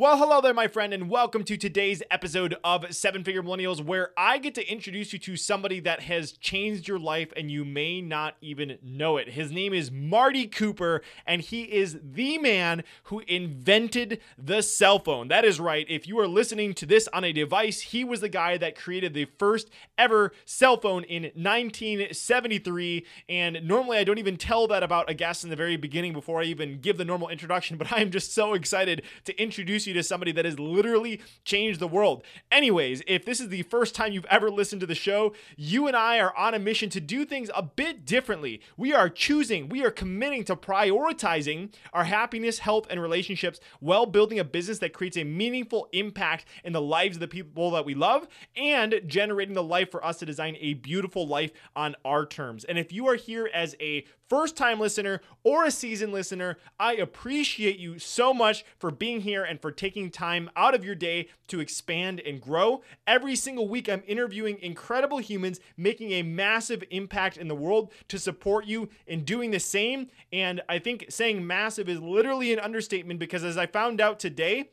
Well, hello there, my friend, and welcome to today's episode of Seven Figure Millennials, where I get to introduce you to somebody that has changed your life and you may not even know it. His name is Marty Cooper, and he is the man who invented the cell phone. That is right. If you are listening to this on a device, he was the guy that created the first ever cell phone in 1973. And normally I don't even tell that about a guest in the very beginning before I even give the normal introduction, but I am just so excited to introduce you to somebody that has literally changed the world. Anyways, if this is the first time you've ever listened to the show, you and I are on a mission to do things a bit differently. We are choosing, we are committing to prioritizing our happiness, health, and relationships while building a business that creates a meaningful impact in the lives of the people that we love and generating the life for us to design a beautiful life on our terms. And if you are here as a first time listener or a seasoned listener, I appreciate you so much for being here and for taking time out of your day to expand and grow. Every single week, I'm interviewing incredible humans making a massive impact in the world to support you in doing the same. And I think saying massive is literally an understatement because as I found out today,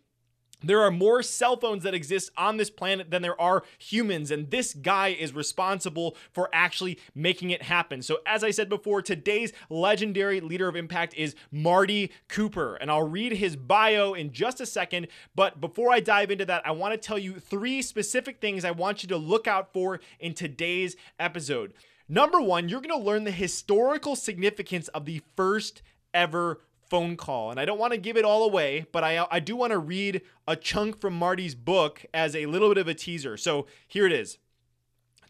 there are more cell phones that exist on this planet than there are humans, and this guy is responsible for actually making it happen. So, as I said before, today's legendary leader of impact is Marty Cooper, and I'll read his bio in just a second. But before I dive into that, I want to tell you three specific things I want you to look out for in today's episode. Number one, you're going to learn the historical significance of the first ever phone call. And I don't want to give it all away, but I, I do want to read a chunk from Marty's book as a little bit of a teaser. So here it is.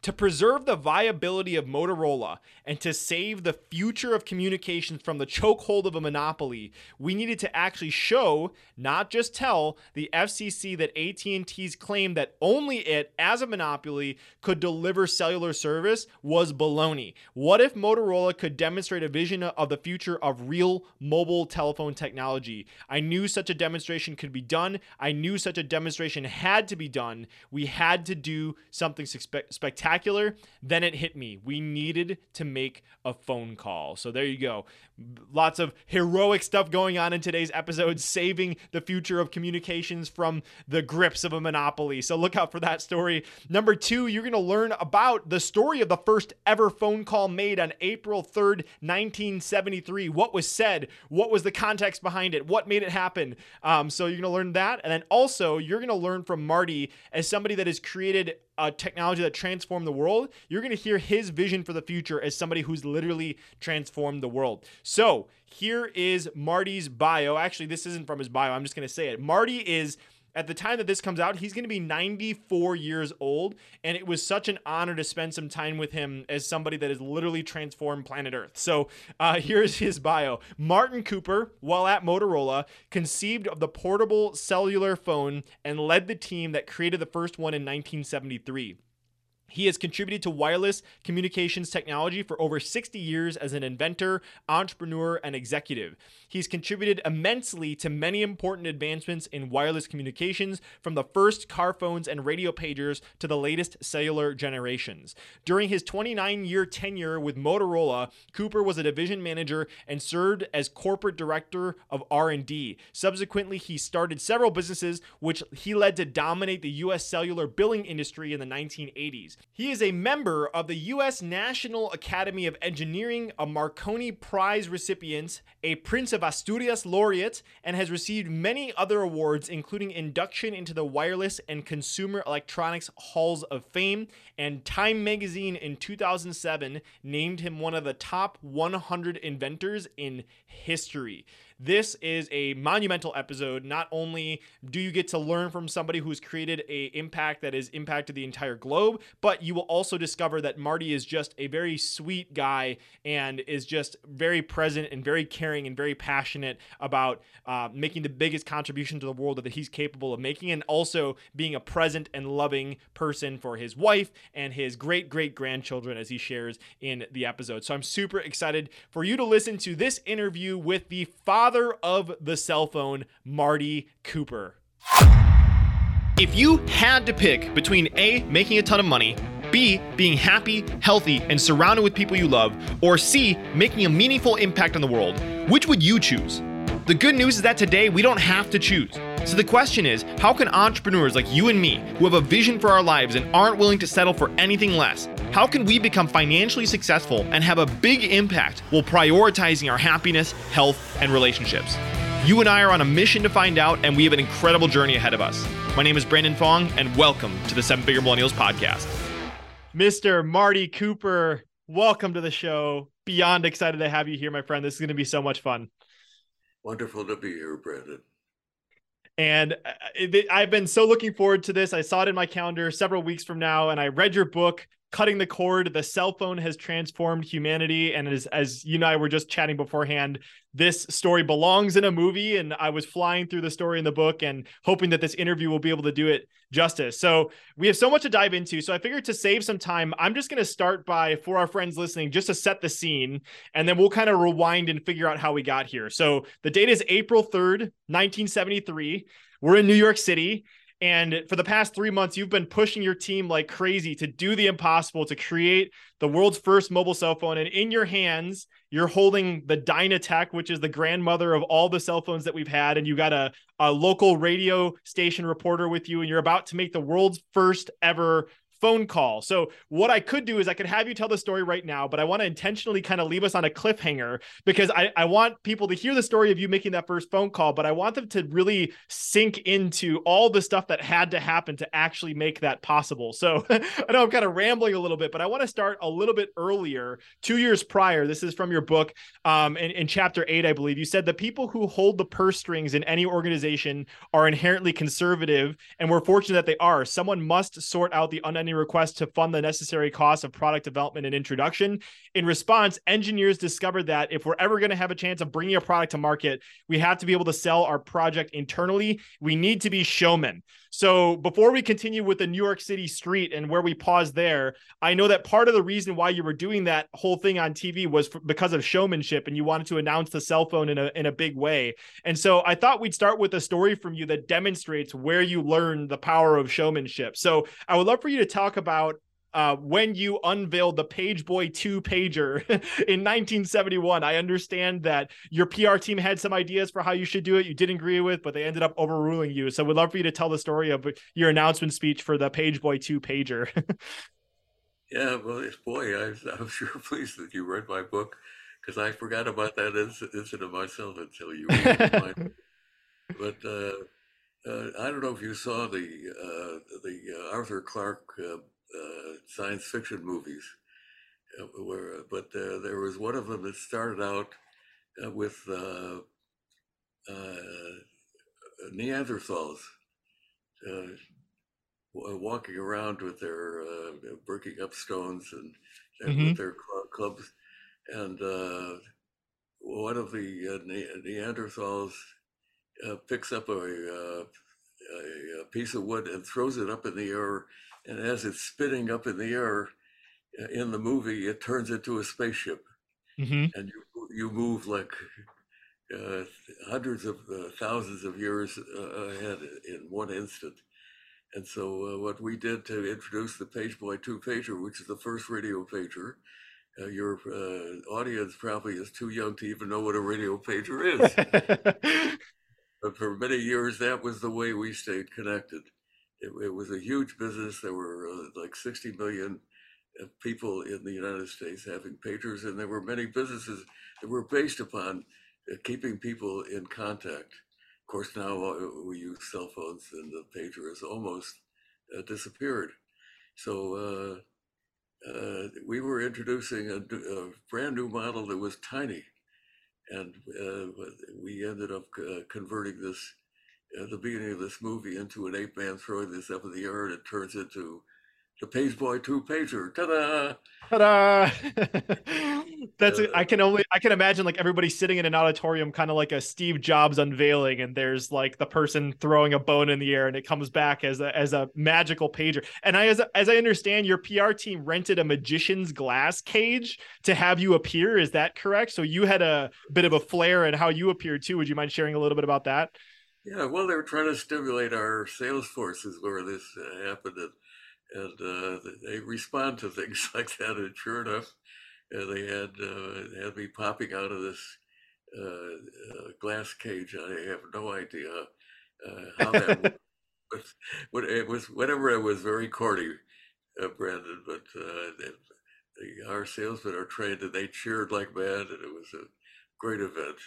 To preserve the viability of Motorola and to save the future of communications from the chokehold of a monopoly, we needed to actually show, not just tell, the FCC that AT&T's claim that only it, as a monopoly, could deliver cellular service was baloney. What if Motorola could demonstrate a vision of the future of real mobile telephone technology? I knew such a demonstration could be done. I knew such a demonstration had to be done. We had to do something spe- spectacular spectacular. Then it hit me. We needed to make a phone call. So there you go. Lots of heroic stuff going on in today's episode, saving the future of communications from the grips of a monopoly. So look out for that story. Number two, you're going to learn about the story of the first ever phone call made on April 3rd, 1973. What was said? What was the context behind it? What made it happen? Um, so you're going to learn that. And then also, you're going to learn from Marty as somebody that has created a technology that transformed the world, you're going to hear his vision for the future as somebody who's literally transformed the world. So, here is Marty's bio. Actually, this isn't from his bio. I'm just going to say it. Marty is at the time that this comes out, he's going to be 94 years old. And it was such an honor to spend some time with him as somebody that has literally transformed planet Earth. So uh, here's his bio Martin Cooper, while at Motorola, conceived of the portable cellular phone and led the team that created the first one in 1973. He has contributed to wireless communications technology for over 60 years as an inventor, entrepreneur, and executive. He's contributed immensely to many important advancements in wireless communications, from the first car phones and radio pagers to the latest cellular generations. During his 29-year tenure with Motorola, Cooper was a division manager and served as corporate director of R&D. Subsequently, he started several businesses which he led to dominate the US cellular billing industry in the 1980s. He is a member of the U.S. National Academy of Engineering, a Marconi Prize recipient, a Prince of Asturias laureate, and has received many other awards, including induction into the Wireless and Consumer Electronics Halls of Fame. And Time magazine in 2007 named him one of the top 100 inventors in history. This is a monumental episode. Not only do you get to learn from somebody who's created a impact that has impacted the entire globe, but you will also discover that Marty is just a very sweet guy and is just very present and very caring and very passionate about uh, making the biggest contribution to the world that he's capable of making, and also being a present and loving person for his wife and his great great grandchildren as he shares in the episode. So I'm super excited for you to listen to this interview with the father father of the cell phone, Marty Cooper. If you had to pick between A, making a ton of money, B, being happy, healthy, and surrounded with people you love, or C, making a meaningful impact on the world, which would you choose? The good news is that today we don't have to choose. So the question is how can entrepreneurs like you and me, who have a vision for our lives and aren't willing to settle for anything less, how can we become financially successful and have a big impact while prioritizing our happiness, health, and relationships? You and I are on a mission to find out, and we have an incredible journey ahead of us. My name is Brandon Fong, and welcome to the Seven Figure Millennials Podcast. Mr. Marty Cooper, welcome to the show. Beyond excited to have you here, my friend. This is going to be so much fun. Wonderful to be here, Brandon. And uh, I've been so looking forward to this. I saw it in my calendar several weeks from now, and I read your book, Cutting the Cord. The cell phone has transformed humanity. And as, as you and I were just chatting beforehand, this story belongs in a movie. And I was flying through the story in the book and hoping that this interview will be able to do it justice. So we have so much to dive into. So I figured to save some time, I'm just going to start by, for our friends listening, just to set the scene, and then we'll kind of rewind and figure out how we got here. So the date is April 3rd, 1973. We're in New York City. And for the past three months, you've been pushing your team like crazy to do the impossible to create the world's first mobile cell phone. And in your hands, you're holding the Dynatec, which is the grandmother of all the cell phones that we've had. And you got a, a local radio station reporter with you, and you're about to make the world's first ever phone call. So what I could do is I could have you tell the story right now, but I want to intentionally kind of leave us on a cliffhanger because I, I want people to hear the story of you making that first phone call, but I want them to really sink into all the stuff that had to happen to actually make that possible. So I know I'm kind of rambling a little bit, but I want to start a little bit earlier, two years prior. This is from your book um, in, in chapter eight, I believe. You said the people who hold the purse strings in any organization are inherently conservative, and we're fortunate that they are. Someone must sort out the unending request to fund the necessary costs of product development and introduction. In response, engineers discovered that if we're ever going to have a chance of bringing a product to market, we have to be able to sell our project internally. We need to be showmen. So before we continue with the New York City street and where we pause there, I know that part of the reason why you were doing that whole thing on TV was for, because of showmanship and you wanted to announce the cell phone in a in a big way. And so I thought we'd start with a story from you that demonstrates where you learned the power of showmanship. So I would love for you to talk about uh, when you unveiled the Pageboy 2 pager in 1971. I understand that your PR team had some ideas for how you should do it. You didn't agree with, but they ended up overruling you. So we'd love for you to tell the story of your announcement speech for the Pageboy 2 pager. yeah, well, boy, I, I'm sure pleased that you read my book because I forgot about that incident myself until you read mine. But uh, uh, I don't know if you saw the uh, the uh, Arthur Clarke uh, uh, science fiction movies. Uh, where, but uh, there was one of them that started out with Neanderthals walking around with their breaking up stones and, and mm-hmm. with their clubs. And one of the Neanderthals picks up a, a, a piece of wood and throws it up in the air and as it's spinning up in the air uh, in the movie, it turns into a spaceship, mm-hmm. and you you move like uh, hundreds of uh, thousands of years uh, ahead in one instant. And so, uh, what we did to introduce the Pageboy 2 pager, which is the first radio pager, uh, your audience probably is too young to even know what a radio pager is. but for many years, that was the way we stayed connected it, it was a huge business. There were uh, like 60 million uh, people in the United States having pagers, and there were many businesses that were based upon uh, keeping people in contact. Of course, now uh, we use cell phones, and the pager has almost uh, disappeared. So uh, we were introducing a, a, brand new model that was tiny, and uh, we ended up uh, converting this at the beginning of this movie into an ape man throwing this up in the air and it turns into the page boy 2 pager. Ta-da! Ta-da! That's uh, I can only I can imagine like everybody sitting in an auditorium kind of like a Steve Jobs unveiling and there's like the person throwing a bone in the air and it comes back as a as a magical pager. And I as as I understand your PR team rented a magician's glass cage to have you appear. Is that correct? So you had a bit of a flair and how you appeared too. Would you mind sharing a little bit about that? Yeah, well, they were trying to stimulate our sales forces where this uh, happened, and, and uh, they respond to things like that. And sure enough, uh, they had uh, had me popping out of this uh, uh, glass cage. I have no idea uh, how that but it was whatever it was very corny, uh, Brandon. But uh, our salesmen are trained, and they cheered like mad, and it was a great event.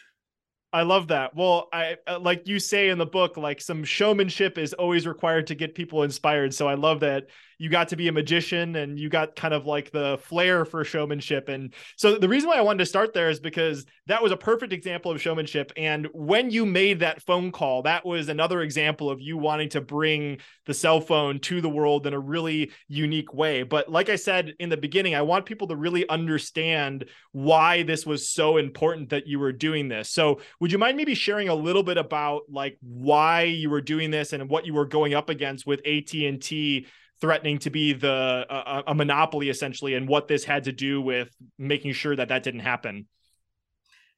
I love that. Well, I like you say in the book, like some showmanship is always required to get people inspired. So I love that you got to be a magician and you got kind of like the flair for showmanship. And so the reason why I wanted to start there is because that was a perfect example of showmanship. And when you made that phone call, that was another example of you wanting to bring the cell phone to the world in a really unique way. But like I said in the beginning, I want people to really understand why this was so important that you were doing this. So would you mind maybe sharing a little bit about like why you were doing this and what you were going up against with AT&T threatening to be the a monopoly essentially and what this had to do with making sure that that didn't happen.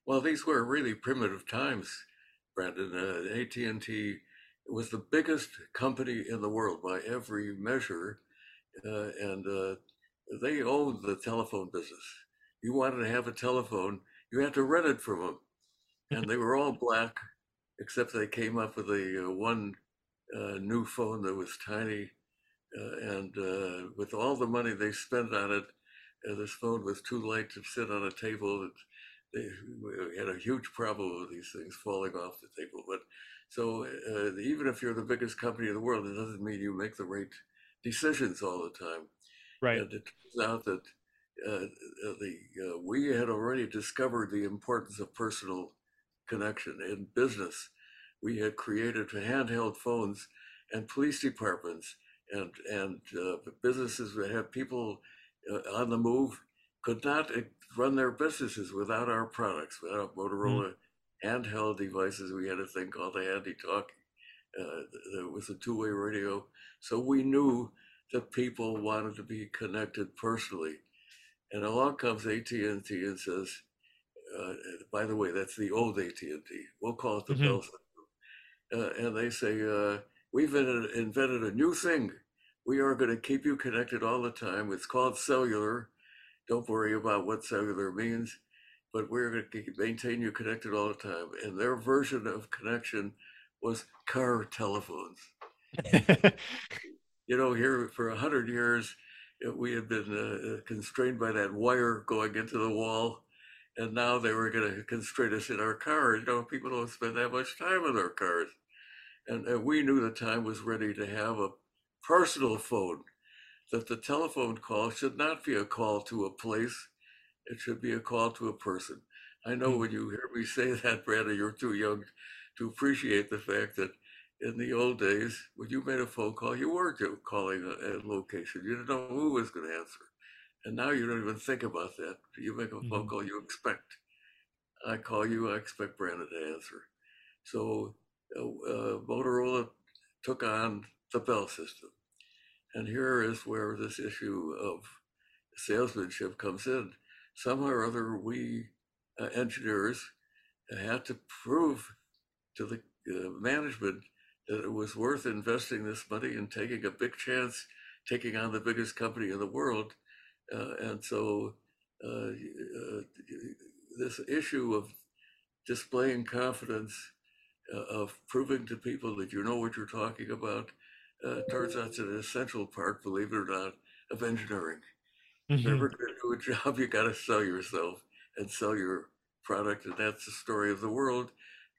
Well these were really primitive times brandon. Uh, at&t was the biggest company in the world by every measure uh, and uh, they owned the telephone business. You wanted to have a telephone you had to rent it from them and they were all black except they came up with a uh, one uh, new phone that was tiny and uh, with all the money they spent on it, uh, this phone was too light to sit on a table. They had a huge problem with these things falling off the table. But so even if you're the biggest company in the world, it doesn't mean you make the right decisions all the time. Right. And it turns out that uh, the uh, we had already discovered the importance of personal connection in business. We had created handheld phones, and police departments and and uh, businesses that have people uh, on the move could not uh, run their businesses without our products, without Motorola mm-hmm. handheld devices. We had a thing called the Handy Talk. Uh, was a two-way radio, so we knew that people wanted to be connected personally. And along comes AT&T and says, uh, by the way, that's the old AT&T. We'll call it the mm-hmm. Bell uh, and they say, uh, we've invented a new thing. We are going to keep you connected all the time. It's called cellular. Don't worry about what cellular means, but we're going to maintain you connected all the time. And their version of connection was car telephones. you know, here for a hundred years, we had been uh, uh, constrained by that wire going into the wall, and now they were going to constrain us in our car. You know, people don't spend that much time in their cars and, and we knew the time was ready to have a personal phone, that the telephone call should not be a call to a place, it should be a call to a person. I know when you hear me say that, Brandon, you're too young to appreciate the fact that in the old days, when you made a phone call, you weren't calling a, a location. You didn't know who was going to answer. And now you don't even think about that. You make a phone mm-hmm. call, you expect. I call you, I expect Brandon to answer. So Motorola took on the Bell system. And here is where this issue of salesmanship comes in. Somehow or other, we uh, engineers had to prove to the uh, management that it was worth investing this money and taking a big chance, taking on the biggest company in the world. Uh, and so, uh, this issue of displaying confidence uh, of proving to people that you know what you're talking about uh, turns out to an essential part, believe it or not, of engineering. Mm-hmm. If you're ever going to do a job, you got to sell yourself and sell your product, and that's the story of the world.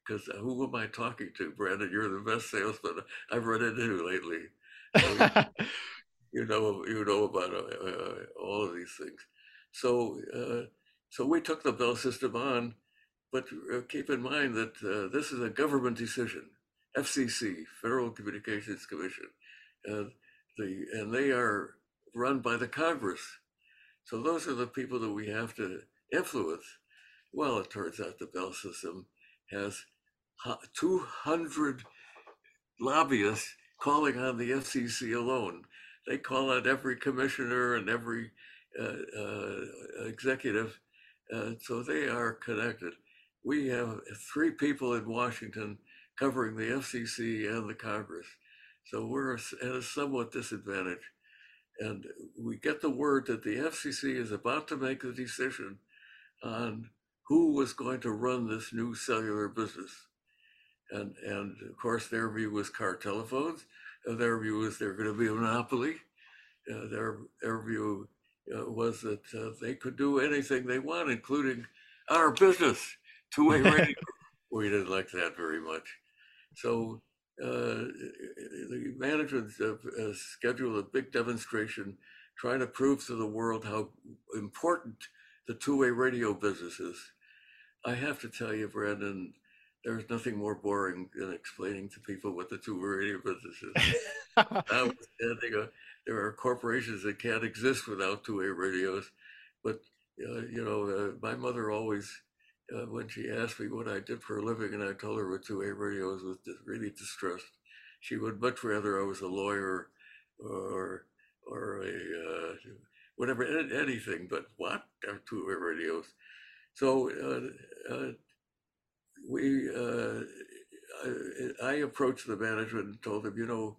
Because who am I talking to, Brandon? You're the best salesman I've run into lately. you know, you know about uh, uh, all of these things. So, uh, so we took the Bell system on but uh, keep in mind that uh, this is a government decision, FCC, Federal Communications Commission, and the and they are run by the Congress. So those are the people that we have to influence. Well, it turns out the Bell system has 200 lobbyists calling on the FCC alone. They call on every commissioner and every uh, uh, executive, uh, so they are connected we have three people in Washington covering the FCC and the Congress. So we're at a somewhat disadvantage. And we get the word that the FCC is about to make a decision on who was going to run this new cellular business. and and of course their view was car telephones. Their view was they're going to be a monopoly. Uh, their their view uh, was that uh, they could do anything they want, including our business, two-way radio. we didn't like that very much. So uh, the management uh, scheduled a big demonstration trying to prove to the world how important the two-way radio business is. I have to tell you, Brandon, there's nothing more boring than explaining to people what the two-way radio business is. uh, there are corporations that can't exist without two-way radios, but uh, you know, uh, my mother always, uh, when she asked me what I did for a living, and I told her what two-way radios was really distressed. She would much rather I was a lawyer or or a uh, whatever anything, but what two-way radios? So uh, uh, we, I, I approached the management and told them, you know,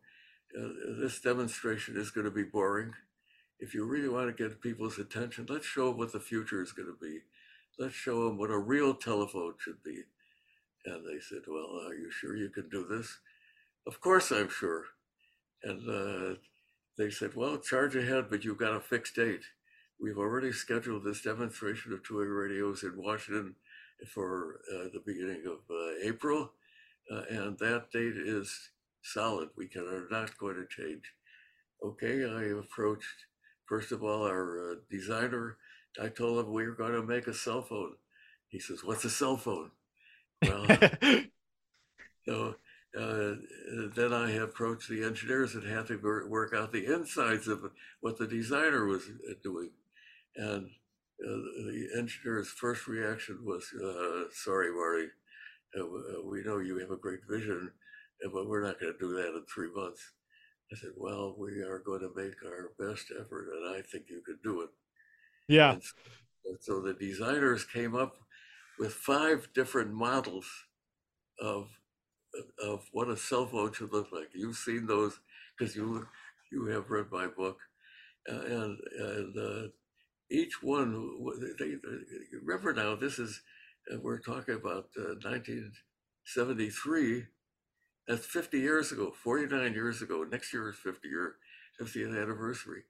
this demonstration is going to be boring if you really want to get people's attention, let's show what the future is going to be. Let's show them what a real telephone should be. And they said, Well, are you sure you can do this? Of course, I'm sure. And uh, they said, Well, charge ahead, but you've got a fixed date. We've already scheduled this demonstration of two-way radios in Washington for uh, the beginning of uh, April, uh, and that date is solid. We can, are not going to change. Okay, I approached First of all, our uh, designer, I told him we were going to make a cell phone. He says, "What's a cell phone?" Well, so uh, then I approached the engineers and had to work out the insides of what the designer was uh, doing, and uh, the engineer's first reaction was, uh, "Sorry, Marty, uh, we know you have a great vision, but we're not going to do that in three months." I said, well, we are going to make our best effort, and I think you could do it. Yeah. So, the designers came up with five different models of of what a cell phone should look like. You've seen those because you you have read my book, uh, and and uh, each one. They, they, remember now, this is uh, we're talking about 1973 uh, that's 50 years ago, 49 years ago. Next year is 50 year, 50th anniversary.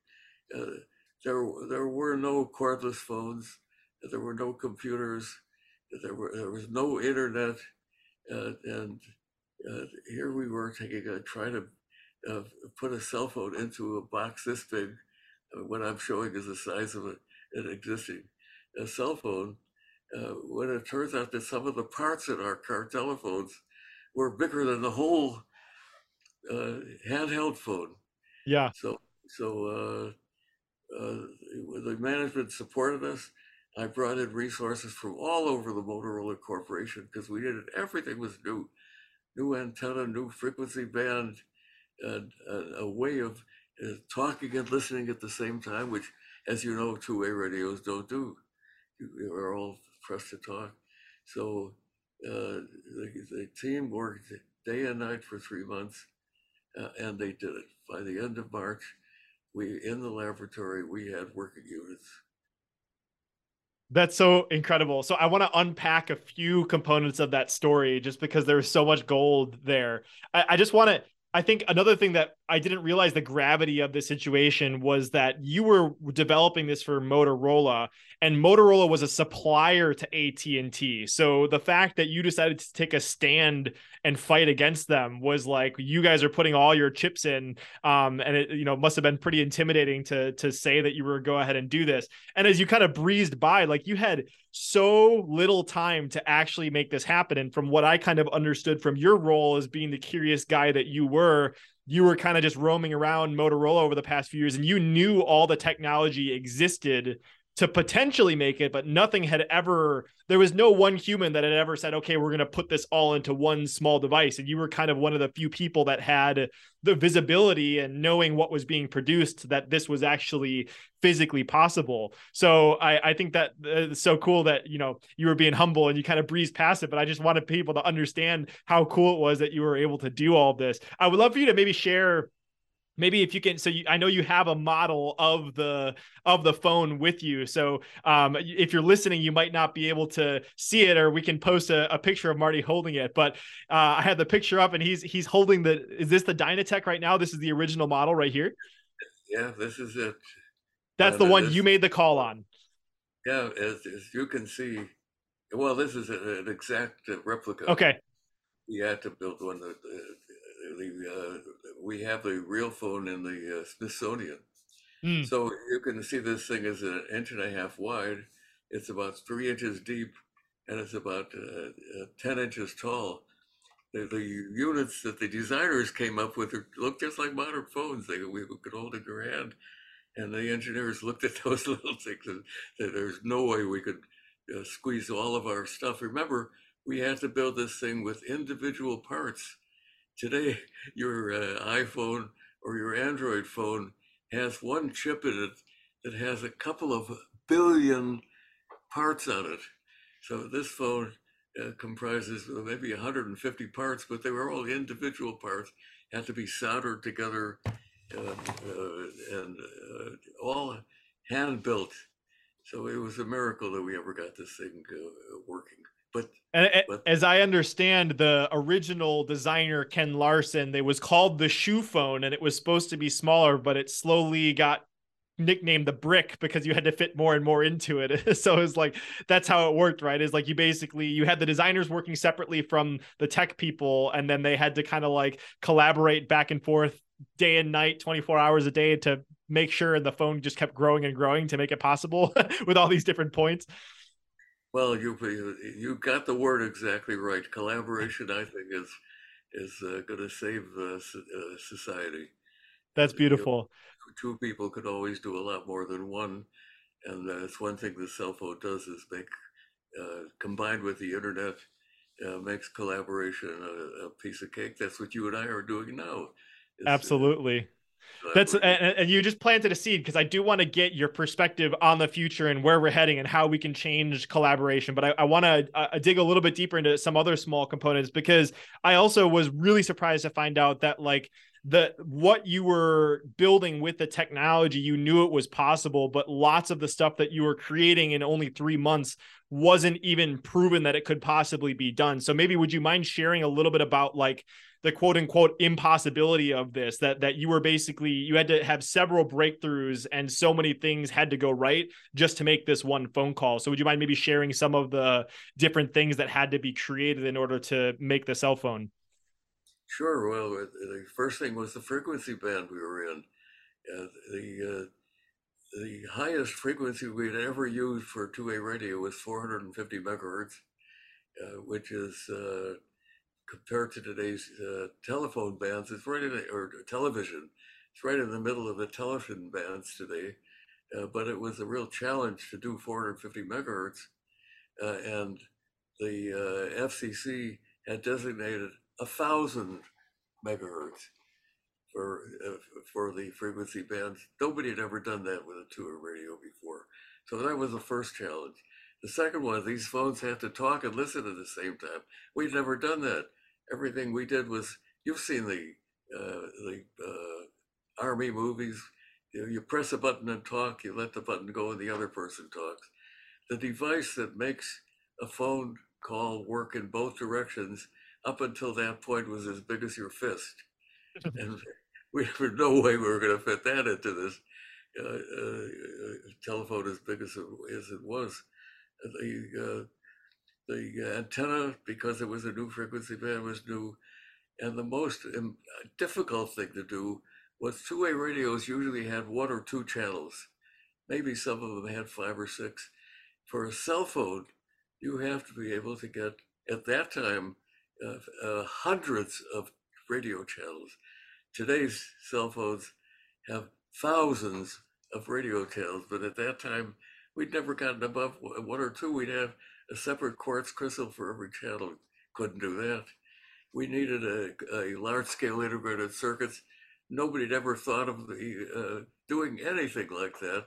Uh, there, there were no cordless phones. There were no computers. There were there was no internet, uh, and uh, here we were taking a trying to uh, put a cell phone into a box this big. Uh, what I'm showing is the size of a, an existing a cell phone. Uh, when it turns out that some of the parts in our car telephones were bigger than the whole uh, handheld phone. Yeah. So so uh, uh, the management supported us. I brought in resources from all over the Motorola Corporation because we did it. Everything was new, new antenna, new frequency band, and, and a way of uh, talking and listening at the same time, which, as you know, two-way radios don't do. You are all pressed to talk. So uh, the, the, team worked day and night for three months, uh, and they did it. By the end of March, we in the laboratory we had working units. That's so incredible. So I want to unpack a few components of that story, just because there's so much gold there. I, I just want to I think another thing that I didn't realize the gravity of the situation was that you were developing this for Motorola and Motorola was a supplier to AT&T. So the fact that you decided to take a stand and fight against them was like you guys are putting all your chips in um, and it you know must have been pretty intimidating to to say that you were go ahead and do this. And as you kind of breezed by like you had so little time to actually make this happen and from what I kind of understood from your role as being the curious guy that you were you were kind of just roaming around Motorola over the past few years and you knew all the technology existed to potentially make it, but nothing had ever, there was no one human that had ever said, okay, we're going to put this all into one small device. And you were kind of one of the few people that had the visibility and knowing what was being produced that this was actually physically possible. So I, I think that uh, it's so cool that, you know, you were being humble and you kind of breezed past it, but I just wanted people to understand how cool it was that you were able to do all this. I would love for you to maybe share maybe if you can so you, i know you have a model of the of the phone with you. So um, if you're listening you might not be able to see it or we can post a, a picture of marty holding it. But uh, i had the picture up and he's he's holding the is this the dynatec right now? This is the original model right here. Yeah this is it. That's and the one you made the call on. Yeah as, as you can see well this is an exact replica. Okay. We had to build one that the uh, we have a real phone in the uh, Smithsonian. Mm. So you can see this thing is an inch and a half wide. It's about three inches deep, and it's about uh, uh ten inches tall. The, the, units that the designers came up with look just like modern phones. They we could hold in your hand, and the engineers looked at those little things and said, "There's no way we could uh, squeeze all of our stuff." Remember, we had to build this thing with individual parts Today, your uh, iPhone or your Android phone has one chip in it that has a couple of billion parts on it. So this phone uh, comprises maybe 150 parts, but they were all individual parts, had to be soldered together uh, uh and uh, all hand built. So it was a miracle that we ever got this thing uh, working. But, and, but, as I understand, the original designer Ken Larson, they was called the shoe phone, and it was supposed to be smaller, but it slowly got nicknamed the brick because you had to fit more and more into it. so it's like that's how it worked, right? Is like you basically you had the designers working separately from the tech people, and then they had to kind of like collaborate back and forth day and night, 24 hours a day to make sure the phone just kept growing and growing to make it possible with all these different points. Well, you you got the word exactly right. Collaboration, I think, is is uh, going to save uh, uh, society. That's beautiful. You know, two people could always do a lot more than one, and that's one thing the cell phone does is make uh, combined with the internet uh, makes collaboration a, a, piece of cake. That's what you and I are doing now. Uh, Absolutely. That's and, and, you just planted a seed because I do want to get your perspective on the future and where we're heading and how we can change collaboration. But I, I want to uh, dig a little bit deeper into some other small components because I also was really surprised to find out that like the what you were building with the technology, you knew it was possible, but lots of the stuff that you were creating in only three months wasn't even proven that it could possibly be done. So maybe would you mind sharing a little bit about like the quote unquote impossibility of this that that you were basically you had to have several breakthroughs and so many things had to go right just to make this one phone call. So would you mind maybe sharing some of the different things that had to be created in order to make the cell phone? Sure. Well the first thing was the frequency band we were in. Uh, the uh, the highest frequency we'd ever used for two-way radio was 450 megahertz uh, which is uh, compared to today's uh, telephone bands, it's right in the, or television. It's right in the middle of the television bands today. Uh, but it was a real challenge to do 450 megahertz, uh, and the uh, FCC had designated a thousand megahertz for uh, for the frequency bands. Nobody had ever done that with a two-way radio before, so that was the first challenge. The second one, these phones have to talk and listen at the same time. We'd never done that everything we did was you've seen the uh, the uh, army movies. You, know, you press a button and talk. You let the button go, and the other person talks. The device that makes a phone call work in both directions up until that point was as big as your fist, and we had no way we were going to fit that into this uh, uh, telephone as big as it, as it was. The uh, the antenna, because it was a new frequency band, was new. And the most difficult thing to do was two way radios usually had one or two channels. Maybe some of them had five or six. For a cell phone, you have to be able to get, at that time, uh, uh, hundreds of radio channels. Today's cell phones have thousands of radio channels, but at that time, we'd never gotten above one or two. We'd have a separate quartz crystal for every channel. Couldn't do that. We needed a, a large scale integrated circuits. Nobody had ever thought of the, uh, doing anything like that,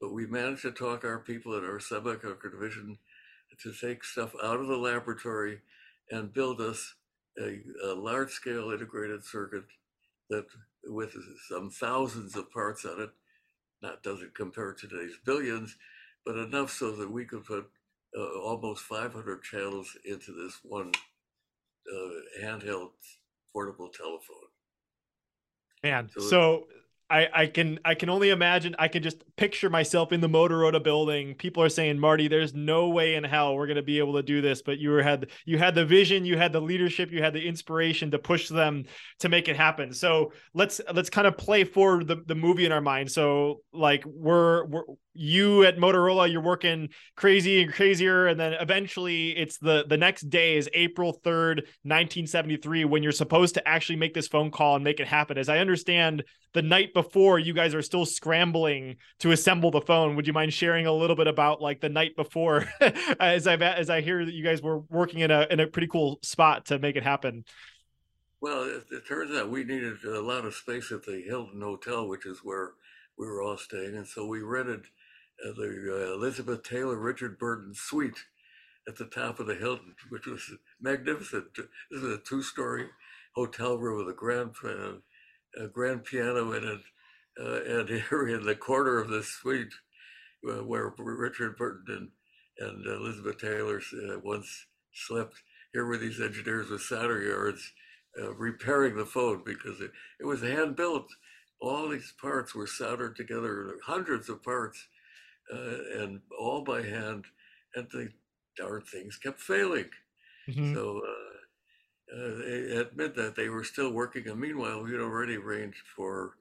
but we managed to talk our people in our semiconductor division to take stuff out of the laboratory and build us a, a large scale integrated circuit that with some thousands of parts on it, not doesn't compare to today's billions, but enough so that we could put uh, almost 500 channels into this one uh, handheld portable telephone. Man, so, so I, I can I can only imagine I can just picture myself in the Motorola building. People are saying, Marty, there's no way in hell we're gonna be able to do this. But you had you had the vision, you had the leadership, you had the inspiration to push them to make it happen. So let's let's kind of play forward the, the movie in our mind. So like we're we're you at Motorola, you're working crazy and crazier, and then eventually it's the the next day is April 3rd, 1973, when you're supposed to actually make this phone call and make it happen. As I understand the night before you guys are still scrambling to assemble the phone. Would you mind sharing a little bit about like the night before? As i as i hear that you guys were working in a in a pretty cool spot to make it happen. Well it, it turns out we needed a lot of space at the hilton hotel which is where we were all staying. And so we rented uh, the uh, elizabeth taylor richard burton suite at the top of the hilton which was magnificent. This is a two-story hotel room with a grand uh, a grand piano in it, uh, and here in the corner of the suite uh, where Richard Burton and, and Elizabeth Taylor uh, once slept, here were these engineers with solder yards uh, repairing the phone because it, it was hand built. All these parts were soldered together, hundreds of parts, uh, and all by hand, and the darn things kept failing. Mm-hmm. So uh, uh, at midnight they were still working, and meanwhile we had already arranged for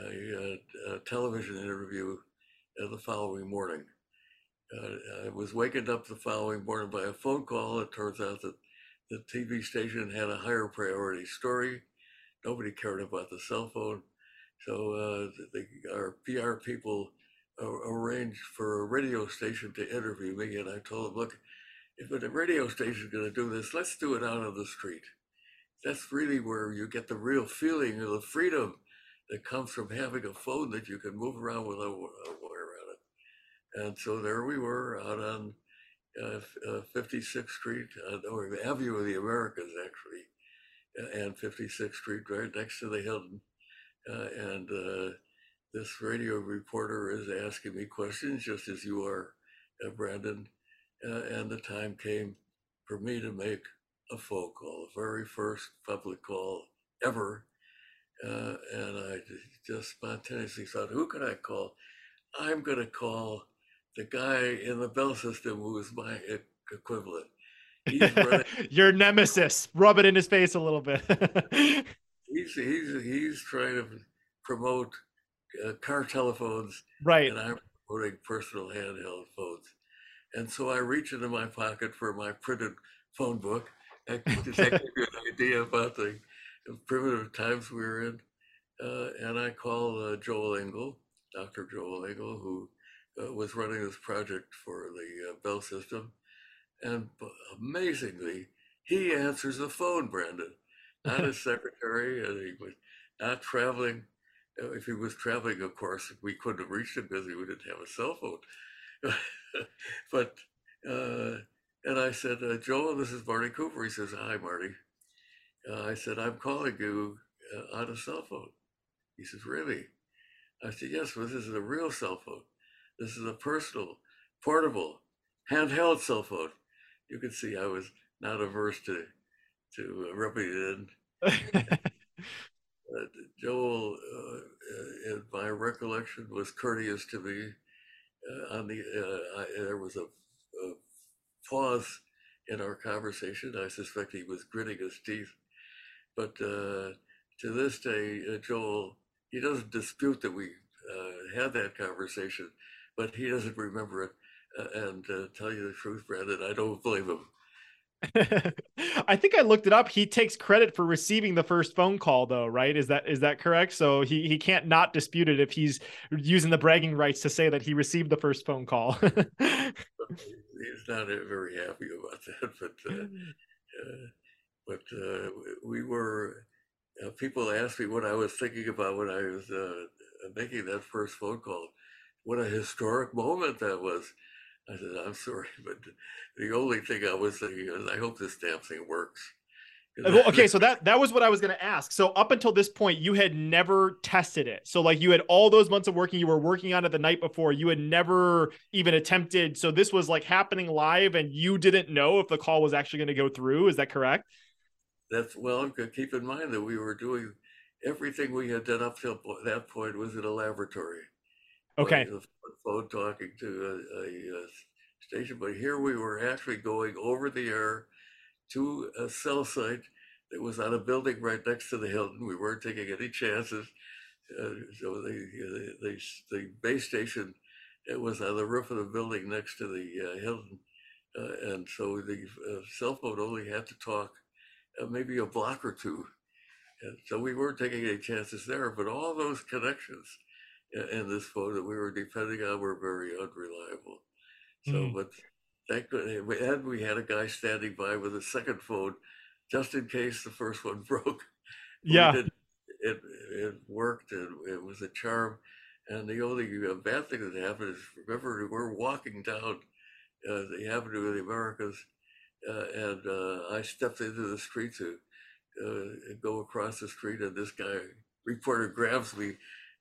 a, a, a television interview uh, the following morning. Uh, I was wakened up the following morning by a phone call. It turns out that the TV station had a higher priority story. Nobody cared about the cell phone. So uh, the, our PR people arranged for a radio station to interview me. And I told them, look, if a radio station is going to do this, let's do it out on the street. That's really where you get the real feeling of the freedom that comes from having a phone that you can move around without a wire on it. And so there we were out on uh, uh, 56th Street, uh, or Avenue of the Americas, actually, and 56th Street, right next to the Hilton. Uh, and uh, this radio reporter is asking me questions, just as you are, uh, Brandon uh, and the time came for me to make a phone call, the very first public call ever. Uh, and I just spontaneously thought, who can I call? I'm going to call the guy in the Bell system who is my equivalent. Your nemesis. Rub it in his face a little bit. he's he's he's trying to promote uh, car telephones, right? And I'm promoting personal handheld phones. And so I reach into my pocket for my printed phone book. And to give you an idea about the primitive times we were in. Uh, and I call uh, Joel Engel, Dr. Joel Engel, who uh, was running this project for the uh, Bell system. And amazingly, he answers the phone, Brandon, not his secretary, and he was not traveling. Uh, if he was traveling, of course, we couldn't have reached him because he didn't have a cell phone. but uh, and I said, uh, Joel, this is Marty Cooper. He says, Hi, Marty. Uh, I said, I'm calling you uh, on a cell phone. He says, Really? I said, Yes, but this is a real cell phone. This is a personal, portable, handheld cell phone. You can see I was not averse to to uh, rubbing it in. Uh, Joel, in my recollection, was courteous to me uh, on the uh, I, there was a, a, pause in our conversation. I suspect he was gritting his teeth, but uh, to this day, uh, Joel he doesn't dispute that we uh, had that conversation, but he doesn't remember it. Uh, and tell you the truth, Brandon, I don't blame him. I think I looked it up. He takes credit for receiving the first phone call, though, right? Is that is that correct? So he he can't not dispute it if he's using the bragging rights to say that he received the first phone call. he's not very happy about that, but uh, uh, but uh, we were. Uh, people asked me what I was thinking about when I was uh, making that first phone call. What a historic moment that was I said, I'm sorry, but the only thing I was thinking is, I hope this damn thing works. Uh, well, okay, so that that was what I was going to ask. So up until this point, you had never tested it. So like you had all those months of working, you were working on it the night before. You had never even attempted. So this was like happening live, and you didn't know if the call was actually going to go through. Is that correct? That's well. Keep in mind that we were doing everything we had done up till that point was in a laboratory. Okay. phone talking to a, a, station, but here we were actually going over the air to a cell site that was on a building right next to the Hilton. We weren't taking any chances. Uh, so the, the, the, base station it was on the roof of the building next to the uh, Hilton. Uh, and so the uh, cell phone only had to talk uh, maybe a block or two. And so we weren't taking any chances there, but all those connections in this phone that we were depending on were very unreliable. So, mm. but thank goodness, and we had a guy standing by with a second phone just in case the first one broke. Yeah. Did, it, it worked and it was a charm. And the only uh, bad thing that happened is remember, we're walking down uh, the Avenue of the Americas, uh, and uh, I stepped into the street to uh, go across the street, and this guy, reporter, grabs me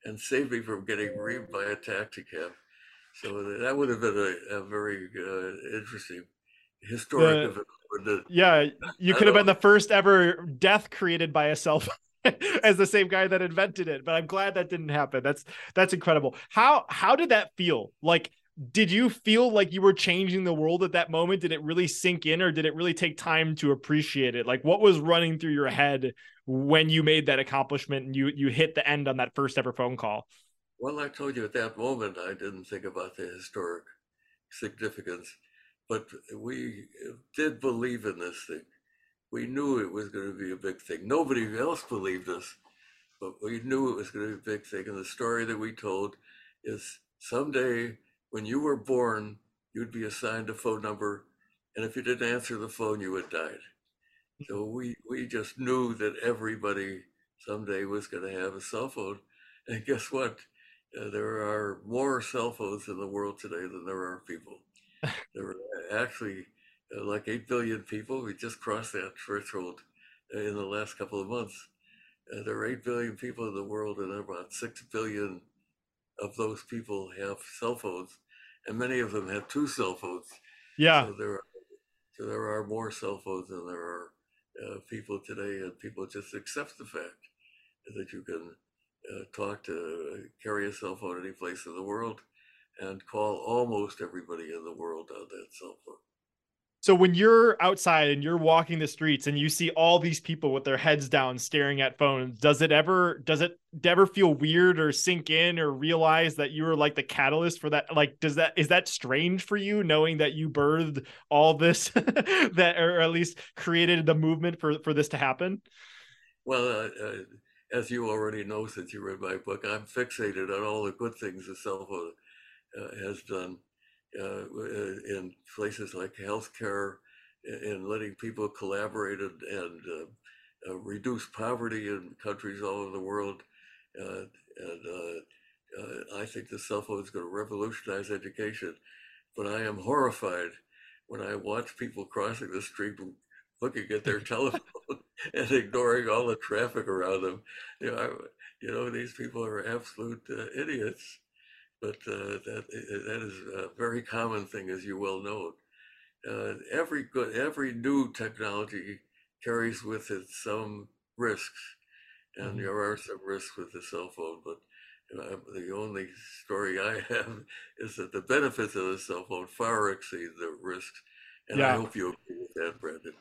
and saved me from getting reamed by a taxi cab. So that would have been a, a very uh, interesting historic the, event. Yeah, you could have been the first ever death created by a cell phone. as the same guy that invented it but i'm glad that didn't happen that's that's incredible how how did that feel like did you feel like you were changing the world at that moment did it really sink in or did it really take time to appreciate it like what was running through your head when you made that accomplishment and you you hit the end on that first ever phone call well, I told you at that moment, I didn't think about the historic significance, but we did believe in this thing. We knew it was going to be a big thing. Nobody else believed us, but we knew it was going to be a big thing. And the story that we told is someday when you were born, you'd be assigned a phone number, and if you didn't answer the phone, you had died. So we we just knew that everybody someday was going to have a cell phone, and guess what? Uh, there are more cell phones in the world today than there are people. there are actually uh, like 8 billion people. We just crossed that threshold uh, in the last couple of months. Uh, there are 8 billion people in the world, and there are about 6 billion of those people have cell phones, and many of them have two cell phones. Yeah. So there are, so there are more cell phones than there are uh, people today, and people just accept the fact that you can uh, talk to, uh, carry a cell phone any place in the world, and call almost everybody in the world on that cell phone. So when you're outside and you're walking the streets and you see all these people with their heads down staring at phones, does it ever does it ever feel weird or sink in or realize that you were like the catalyst for that? Like, does that is that strange for you knowing that you birthed all this that or at least created the movement for for this to happen? Well, uh, uh, as you already know since you read my book, I'm fixated on all the good things the cell phone uh, has done uh, uh in places like healthcare, in letting people collaborate and, and uh, uh, reduce poverty in countries all over the world. Uh, and I think the cell phone is going to revolutionize education. But I am horrified when I watch people crossing the street looking at their telephone and ignoring all the traffic around them. You know, I, you know these people are absolute uh, idiots. But uh, that that is a very common thing, as you well know. Uh, every good, every new technology carries with it some risks, and mm-hmm. there are some risks with the cell phone. But uh, the only story I have is that the benefits of the cell phone far exceed the risks, and yeah. I hope you agree with that, Brandon.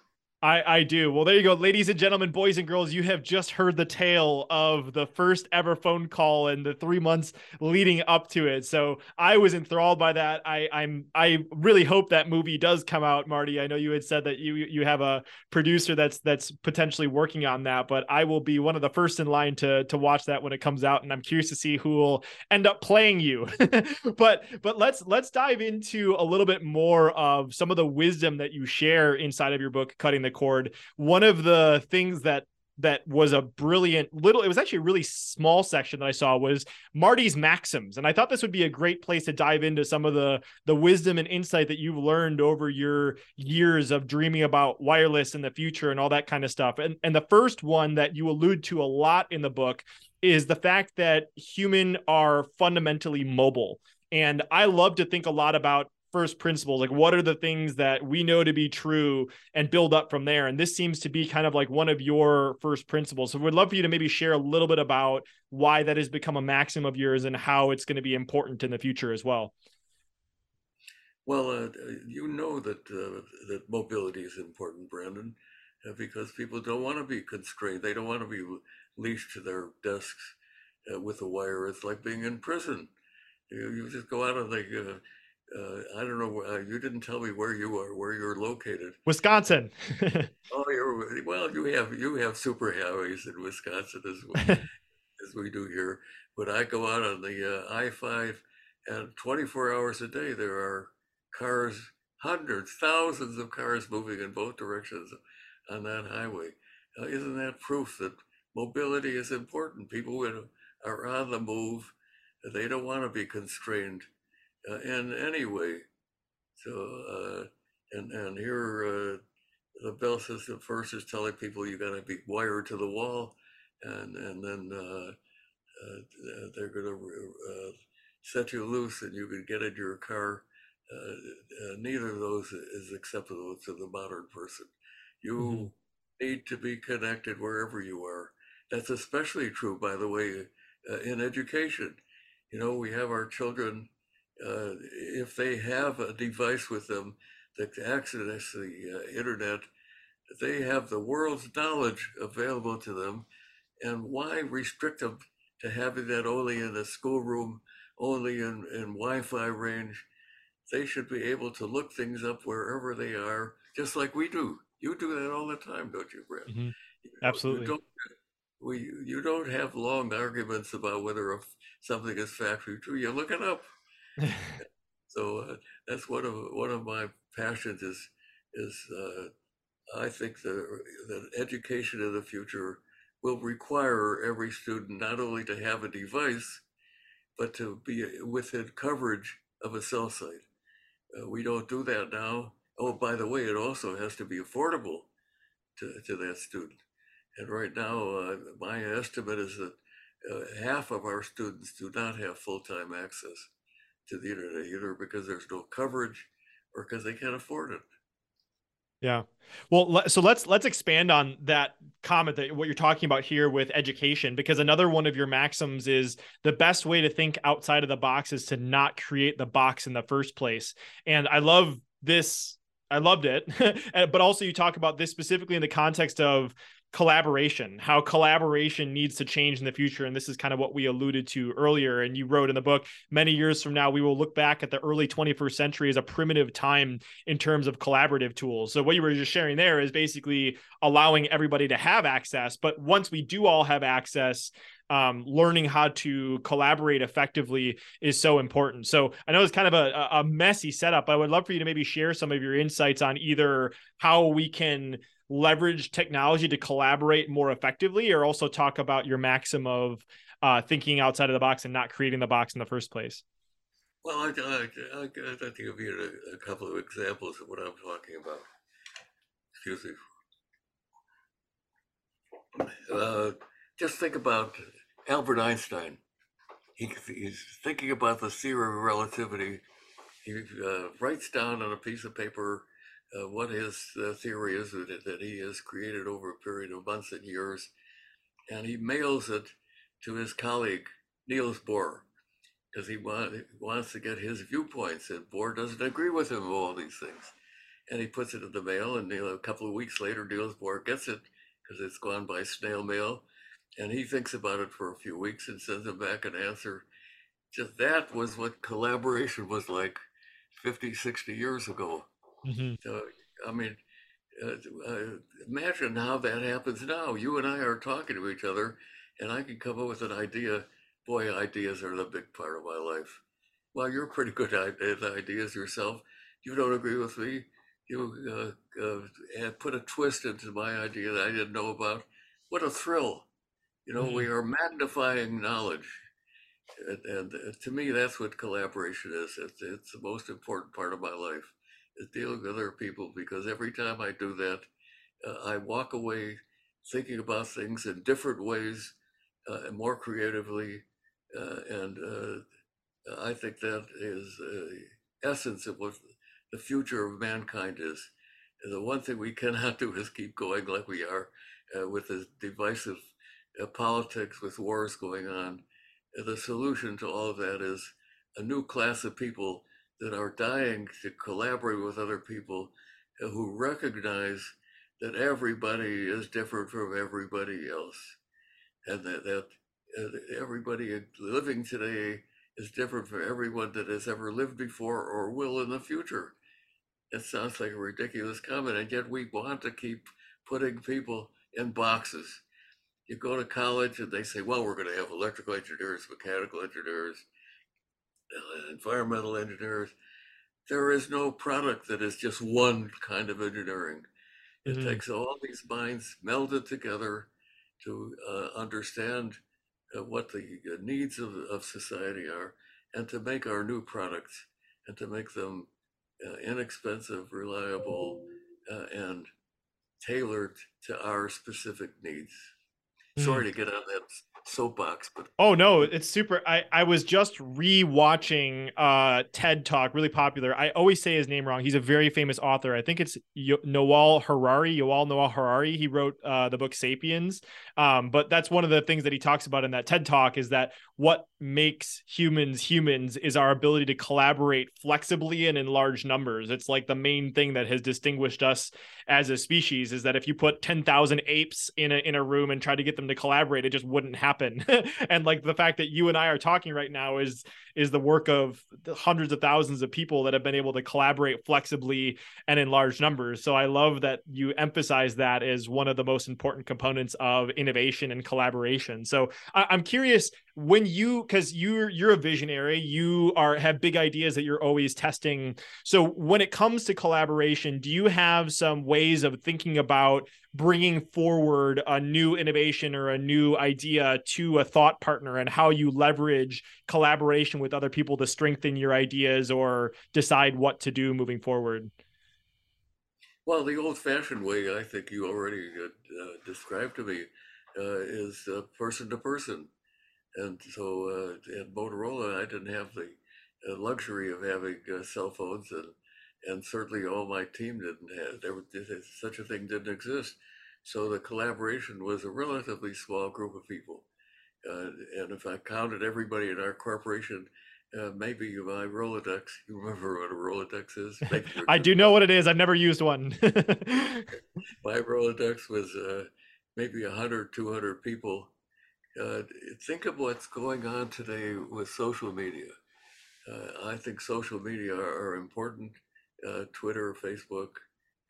I, I do. Well, there you go. Ladies and gentlemen, boys and girls, you have just heard the tale of the first ever phone call and the three months leading up to it. So I was enthralled by that. I, I'm I really hope that movie does come out, Marty. I know you had said that you you have a producer that's that's potentially working on that, but I will be one of the first in line to to watch that when it comes out. And I'm curious to see who will end up playing you. but but let's let's dive into a little bit more of some of the wisdom that you share inside of your book, Cutting the cord. One of the things that that was a brilliant little it was actually a really small section that I saw was Marty's maxims. And I thought this would be a great place to dive into some of the the wisdom and insight that you've learned over your years of dreaming about wireless in the future and all that kind of stuff. And and the first one that you allude to a lot in the book is the fact that human are fundamentally mobile. And I love to think a lot about first principles like what are the things that we know to be true and build up from there? And this seems to be kind of like one of your first principles. So we'd love for you to maybe share a little bit about why that has become a maxim of yours and how it's going to be important in the future as well. Well uh, you know that uh, that mobility is important brandon uh, because people don't want to be constrained. They don't want to be leashed to their desks uh, with a wire. It's like being in prison. You, you just go out of the uh, I don't know. Uh, you didn't tell me where you are, where you're located. Wisconsin. oh, you're well. You have you have super highways in Wisconsin as we, as we do here. But I go out on the uh, I five, and 24 hours a day there are cars, hundreds, thousands of cars moving in both directions on that highway. Uh, isn't that proof that mobility is important? People are on the move. They don't want to be constrained in any way. So, uh, and, and here, uh, the bell system first is telling people you got to be wired to the wall, and, and then uh, uh, they're going to uh, set you loose and you can get in your car. neither of those is acceptable to the modern person. You mm-hmm. need to be connected wherever you are. That's especially true, by the way, in education. You know, we have our children uh, if they have a device with them that access the uh, internet, they have the world's knowledge available to them. And why restrict them to having that only in a schoolroom, only in, in Wi Fi range? They should be able to look things up wherever they are, just like we do. You do that all the time, don't you, Brad? Mm-hmm. Absolutely. You don't, we, you don't have long arguments about whether something is factually true. You look it up. So uh, that's one of one of my passions is is uh, I think that that education in the future will require every student not only to have a device, but to be within coverage of a cell site. Uh, we don't do that now. Oh, by the way, it also has to be affordable to, to that student. And right now, uh, my estimate is that uh, half of our students do not have full-time access to the internet either because there's no coverage or because they can't afford it. Yeah. Well, so let's let's expand on that comment that what you're talking about here with education because another one of your maxims is the best way to think outside of the box is to not create the box in the first place. And I love this I loved it. but also you talk about this specifically in the context of collaboration, how collaboration needs to change in the future. And this is kind of what we alluded to earlier. And you wrote in the book, many years from now, we will look back at the early 21st century as a primitive time in terms of collaborative tools. So, what you were just sharing there is basically allowing everybody to have access. But once we do all have access, um, learning how to collaborate effectively is so important. So I know it's kind of a, a messy setup. I would love for you to maybe share some of your insights on either how we can leverage technology to collaborate more effectively or also talk about your maxim of uh, thinking outside of the box and not creating the box in the first place? Well i, I, I, I think give you a, a, couple of examples of what i'm talking about. Excuse me. Uh, just think about albert einstein. He, he's thinking about the theory of relativity. He uh, writes down on a piece of paper uh, what his uh, theory is that, that he has created over a period of months and years. And he mails it to his colleague, Niels Bohr, because he want, wants to get his viewpoints. And Bohr doesn't agree with him on all these things. And he puts it in the mail, and you know, a couple of weeks later, Niels Bohr gets it because it's gone by snail mail. And he thinks about it for a few weeks and sends him back an answer. Just that was what collaboration was like 50, 60 years ago. Mm-hmm. So, I mean, uh, uh, imagine how that happens now. You and I are talking to each other, and I can come up with an idea. Boy, ideas are the big part of my life. Well, you're pretty good at ideas yourself. You don't agree with me. You uh, uh, put a twist into my idea that I didn't know about. what a thrill. You know, mm-hmm. we are magnifying knowledge. And, and, uh, to me, that's what collaboration is. It's, it's the most important part of my life dealing with other people because every time I do that, uh, I walk away thinking about things in different ways uh, and more creatively. Uh, and uh, I think that is the essence of what the future of mankind is. And the one thing we cannot do is keep going like we are uh, with the divisive uh, politics, with wars going on. the solution to all of that is a new class of people that are dying to collaborate with other people who recognize that everybody is different from everybody else and that, that uh, everybody living today is different from everyone that has ever lived before or will in the future. It sounds like a ridiculous comment, and yet we want to keep putting people in boxes. You go to college and they say, well, we're going to have electrical engineers, mechanical engineers, environmental engineers. There is no product that is just one kind of engineering. It mm-hmm. takes all these minds melded together to uh, understand uh, what the uh, needs of, of society are and to make our new products and to make them uh, inexpensive, reliable, uh, and tailored to our specific needs. Mm. Sorry to get on that soapbox, but oh no, it's super. I I was just re-watching uh TED Talk, really popular. I always say his name wrong. He's a very famous author. I think it's Yo- Noel Harari. Yuval Noel Harari. He wrote uh, the book *Sapiens*. Um, but that's one of the things that he talks about in that TED Talk is that what makes humans humans is our ability to collaborate flexibly and in large numbers. It's like the main thing that has distinguished us as a species is that if you put 10,000 apes in a in a room and try to get them to collaborate, it just wouldn't happen. and like the fact that you and I are talking right now is is the work of the hundreds of thousands of people that have been able to collaborate flexibly and in large numbers. So I love that you emphasize that as one of the most important components of innovation and collaboration. So I- I'm curious when you because you're you're a visionary you are have big ideas that you're always testing so when it comes to collaboration do you have some ways of thinking about bringing forward a new innovation or a new idea to a thought partner and how you leverage collaboration with other people to strengthen your ideas or decide what to do moving forward well the old fashioned way i think you already uh, described to me uh, is uh, person to person and so uh, at Motorola, I didn't have the uh, luxury of having cell phones, and and certainly all my team didn't have. There, such a thing didn't exist. So the collaboration was a relatively small group of people, uh, and if I counted everybody in our corporation. Uh, maybe my Rolodex. You remember what a Rolodex is? I do know what it is. I've never used one. my Rolodex was uh, maybe 100, 200 people uh, think of what's going on today with social media. Uh, I think social media are, are important. Uh, Twitter, Facebook,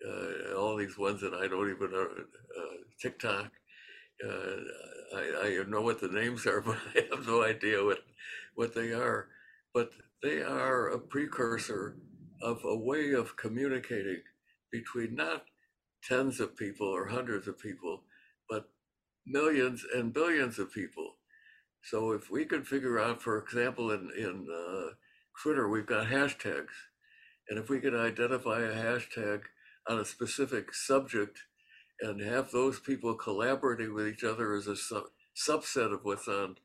uh, all these ones that I don't even know, uh, TikTok. Uh, I, I know what the names are, but I have no idea what, what they are. But they are a precursor of a way of communicating between not tens of people or hundreds of people, but millions and billions of people. So if we could figure out, for example, in, in uh, Twitter, we've got hashtags. And if we could identify a hashtag on a specific subject and have those people collaborating with each other as a sub- subset of what's on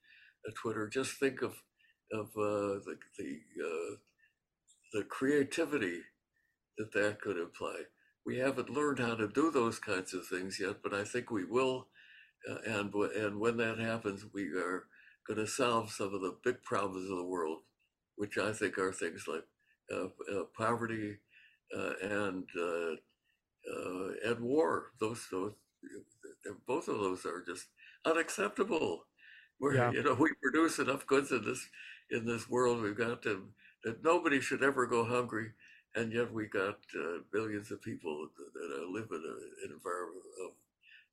uh, Twitter, just think of, of uh, the, the, uh, the creativity that that could imply. We haven't learned how to do those kinds of things yet, but I think we will uh, and and when that happens, we are going to solve some of the big problems of the world, which I think are things like uh, uh, poverty and uh, uh, and war. Those those both of those are just unacceptable. Where yeah. you know we produce enough goods in this in this world, we've got to that nobody should ever go hungry, and yet we got billions of people that, that live in a, an environment of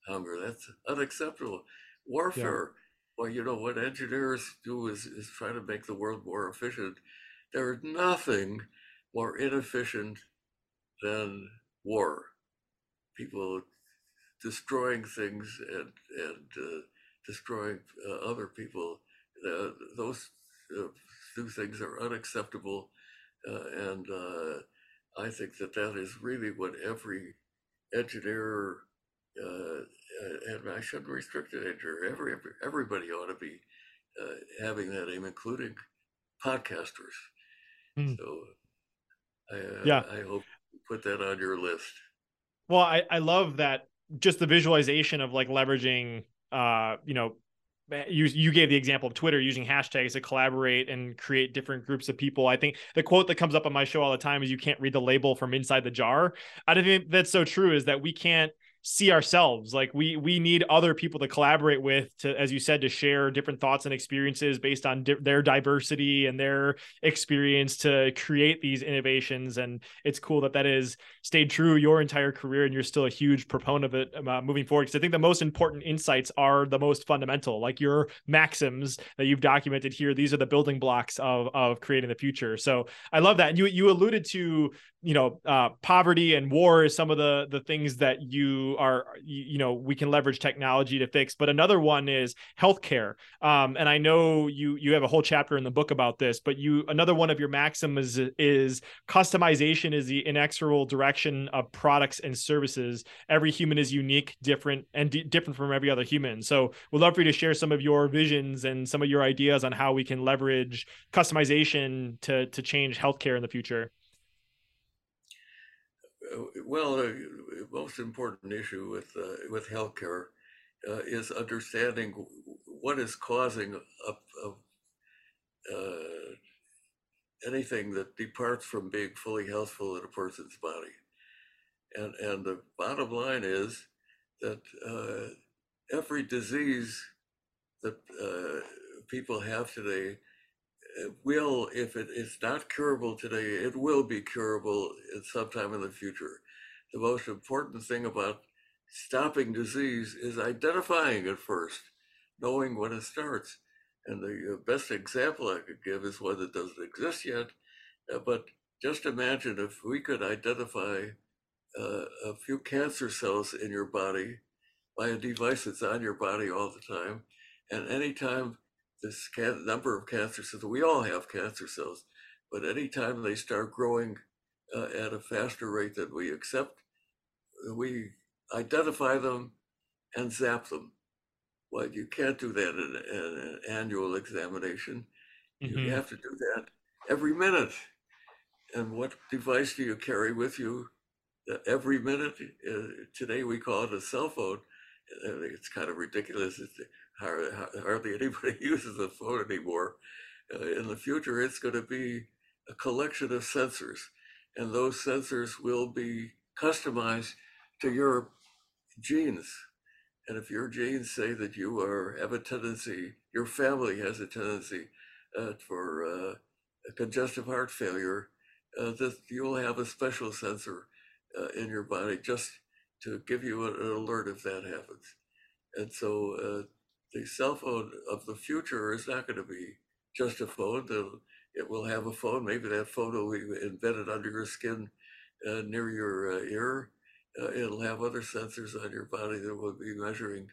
hunger. That's unacceptable. Warfare. Yeah. Well, you know what engineers do is, is try to make the world more efficient. There is nothing more inefficient than war. People destroying things and and uh, destroying uh, other people. Uh, those uh, two things are unacceptable, uh, and I think that that is really what every engineer and I shouldn't restrict it, engineer. Every, every everybody ought to be having that aim, including podcasters. Mm. So, I, yeah, I hope you put that on your list. Well, I, I love that just the visualization of like leveraging uh you know you you gave the example of Twitter using hashtags to collaborate and create different groups of people. I think the quote that comes up on my show all the time is you can't read the label from inside the jar. I think that's so true is that we can't see ourselves. Like we we need other people to collaborate with to as you said to share different thoughts and experiences based on di- their diversity and their experience to create these innovations. And it's cool that that is stayed true your entire career and you're still a huge proponent of it uh, moving forward. Because i think the most important insights are the most fundamental like your maxims that you've documented here. These are the building blocks of of creating the future. So i love that. And you you alluded to you know uh, poverty and war is some of the the things that you are you, know we can leverage technology to fix but another one is healthcare. Um, and i know you you have a whole chapter in the book about this but you another one of your maxims is, is customization is the inexorable direction of products and services. Every human is unique different and d- different from every other human. So we'd love for you to share some of your visions and some of your ideas on how we can leverage customization to to change healthcare in the future well, the most important issue with uh, with healthcare uh, is understanding what is causing a, a, uh, anything that departs from being fully healthful in a person's body. And and the bottom line is that uh, every disease that uh, people have today will, if it is not curable today, it will be curable at some time in the future. The most important thing about stopping disease is identifying it first, knowing when it starts. And the uh, best example I could give is one that doesn't exist yet, uh, but just imagine if we could identify uh, a few cancer cells in your body by a device that's on your body all the time. And anytime this can- number of cancer cells. We all have cancer cells, but anytime they start growing uh, at a faster rate than we accept, we identify them and zap them. Well, you can't do that in, in an annual examination. Mm-hmm. You have to do that every minute. And what device do you carry with you uh, every minute? Uh, today we call it a cell phone. Uh, it's kind of ridiculous. It's, hardly anybody uses a phone anymore. Uh, in the future, it's going to be a collection of sensors, and those sensors will be customized to your genes. And if your genes say that you are have a tendency, your family has a tendency uh, for uh, congestive heart failure, uh, that you'll have a special sensor uh, in your body just to give you an alert if that happens. And so uh, the cell phone of the future is not going to be just a phone. It will have a phone. Maybe that phone will be embedded under your skin uh, near your uh, ear. Uh, it'll have other sensors on your body that will be measuring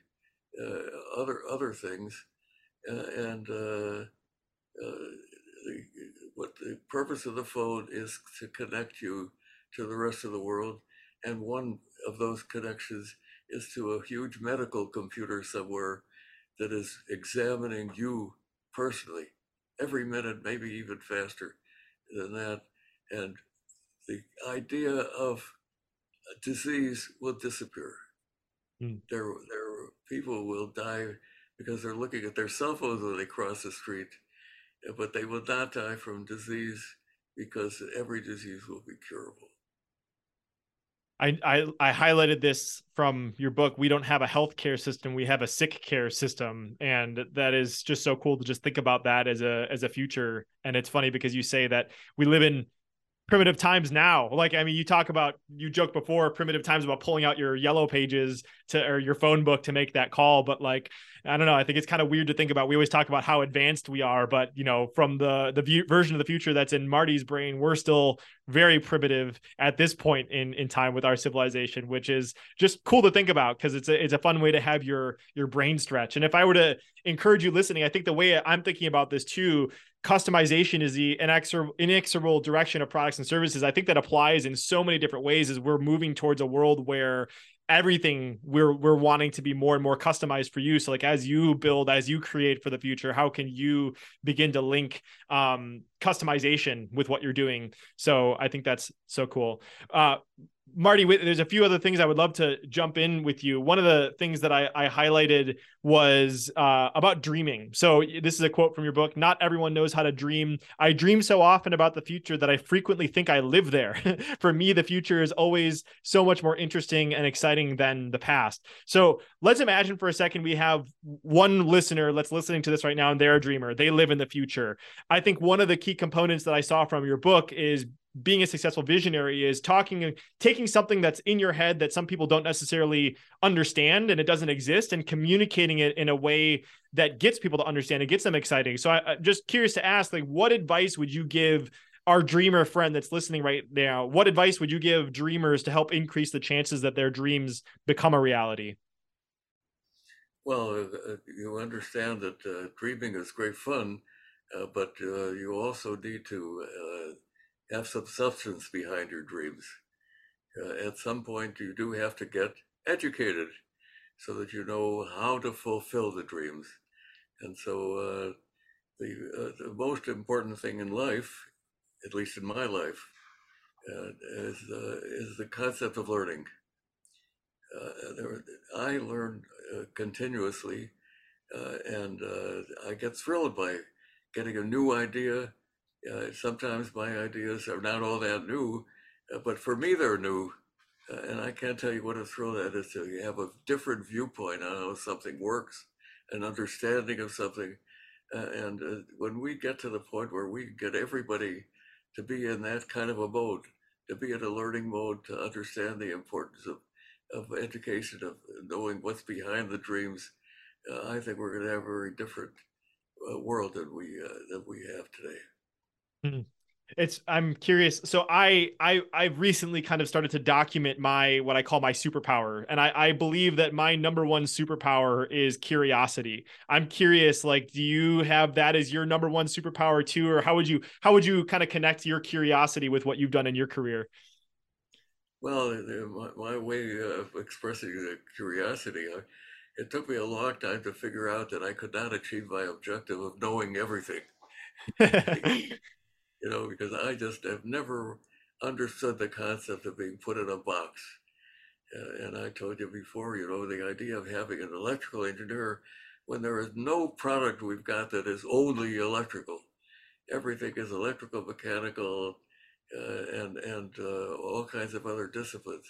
uh, other other things. Uh, and uh, the, what the purpose of the phone is to connect you to the rest of the world. And one of those connections is to a huge medical computer somewhere that is examining you personally every minute, maybe even faster than that. And the idea of disease will disappear. Mm. There, there, people will die because they're looking at their cell phones when they cross the street, but they will not die from disease because every disease will be curable. I, I, I highlighted this from your book. We don't have a healthcare system; we have a sick care system, and that is just so cool to just think about that as a as a future. And it's funny because you say that we live in primitive times now. Like, I mean, you talk about, you joked before primitive times about pulling out your yellow pages to or your phone book to make that call but like I don't know. I think it's kind of weird to think about. We always talk about how advanced we are, but you know, from the the view, version of the future that's in Marty's brain, we're still very primitive at this point in in time with our civilization, which is just cool to think about because it's a it's a fun way to have your your brain stretch. And if I were to encourage you listening, I think the way I'm thinking about this too customization is the inexorable, inexorable direction of products and services. I think that applies in so many different ways as we're moving towards a world where everything we're we're wanting to be more and more customized for you. So like as you build as you create for the future how can you begin to link um customization with what you're doing? So i think that's so cool. Uh Marty, there's a few other things I would love to jump in with you. One of the things that I, I highlighted was uh, about dreaming. So, this is a quote from your book Not everyone knows how to dream. I dream so often about the future that I frequently think I live there. For me, the future is always so much more interesting and exciting than the past. So, let's imagine for a second we have one listener that's listening to this right now and they're a dreamer. They live in the future. I think one of the key components that I saw from your book is being a successful visionary is talking and taking something that's in your head that some people don't necessarily understand and it doesn't exist and communicating it in a way that gets people to understand it gets them exciting. So I, am just curious to ask like what advice would you give our dreamer friend that's listening right now? What advice would you give dreamers to help increase the chances that their dreams become a reality? Well uh you understand that uh, dreaming is great fun uh, but uh, you also need to uh, have some substance behind your dreams. Uh, at some point, you do have to get educated so that you know how to fulfill the dreams. And so, uh, the, uh, the most important thing in life, at least in my life, uh, is, is the concept of learning. Uh, there, I learn continuously, and I get thrilled by getting a new idea uh, sometimes my ideas are not all that new, uh, but for me they're new. Uh, and I can't tell you what a thrill that is to have a different viewpoint on how something works, an understanding of something. Uh, and uh, when we get to the point where we get everybody to be in that kind of a mode, to be in a learning mode, to understand the importance of, of education, of knowing what's behind the dreams, uh, I think we're going to have a very different world than we than we have today. Hmm. It's I'm curious. So I I I've recently kind of started to document my what I call my superpower. And I, I believe that my number one superpower is curiosity. I'm curious, like, do you have that as your number one superpower too? Or how would you how would you kind of connect your curiosity with what you've done in your career? Well, my, my way of expressing the curiosity, I, it took me a long time to figure out that I could not achieve my objective of knowing everything. you know, because I just have never understood the concept of being put in a box. Uh, and I told you before, you know, the idea of having an electrical engineer when there is no product we've got that is only electrical. Everything is electrical, mechanical, uh, and and uh, all kinds of other disciplines.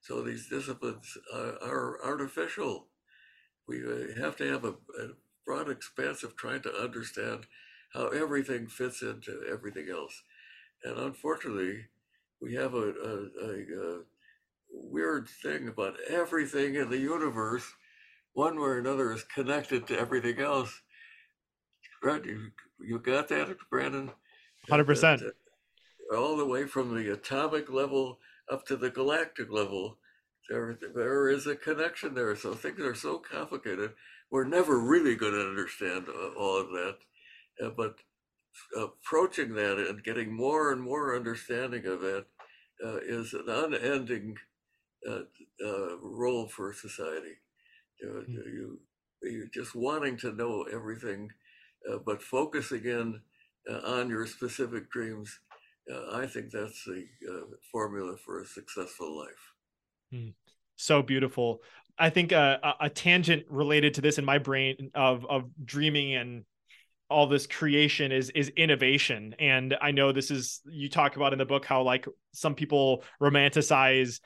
So these disciplines are, are artificial. We uh, have to have a, a broad expanse of trying to understand how everything fits into everything else. And unfortunately, we have a, a, a, a weird thing about everything in the universe, one way or another, is connected to everything else. Right? You, you got that, Brandon? 100%. all the way from the atomic level up to the galactic level, there, there is a connection there. So things are so complicated. We're never really going to understand all of that. Uh, but approaching that and getting more and more understanding of it uh, is an unending uh, uh, role for society. Mm-hmm. You, you just wanting to know everything, uh, but focusing in uh, on your specific dreams. I think that's the formula for a successful life. Mm. So beautiful. I think a, a tangent related to this in my brain of of dreaming and all this creation is is innovation. And i know this is you talk about in the book how like some people romanticize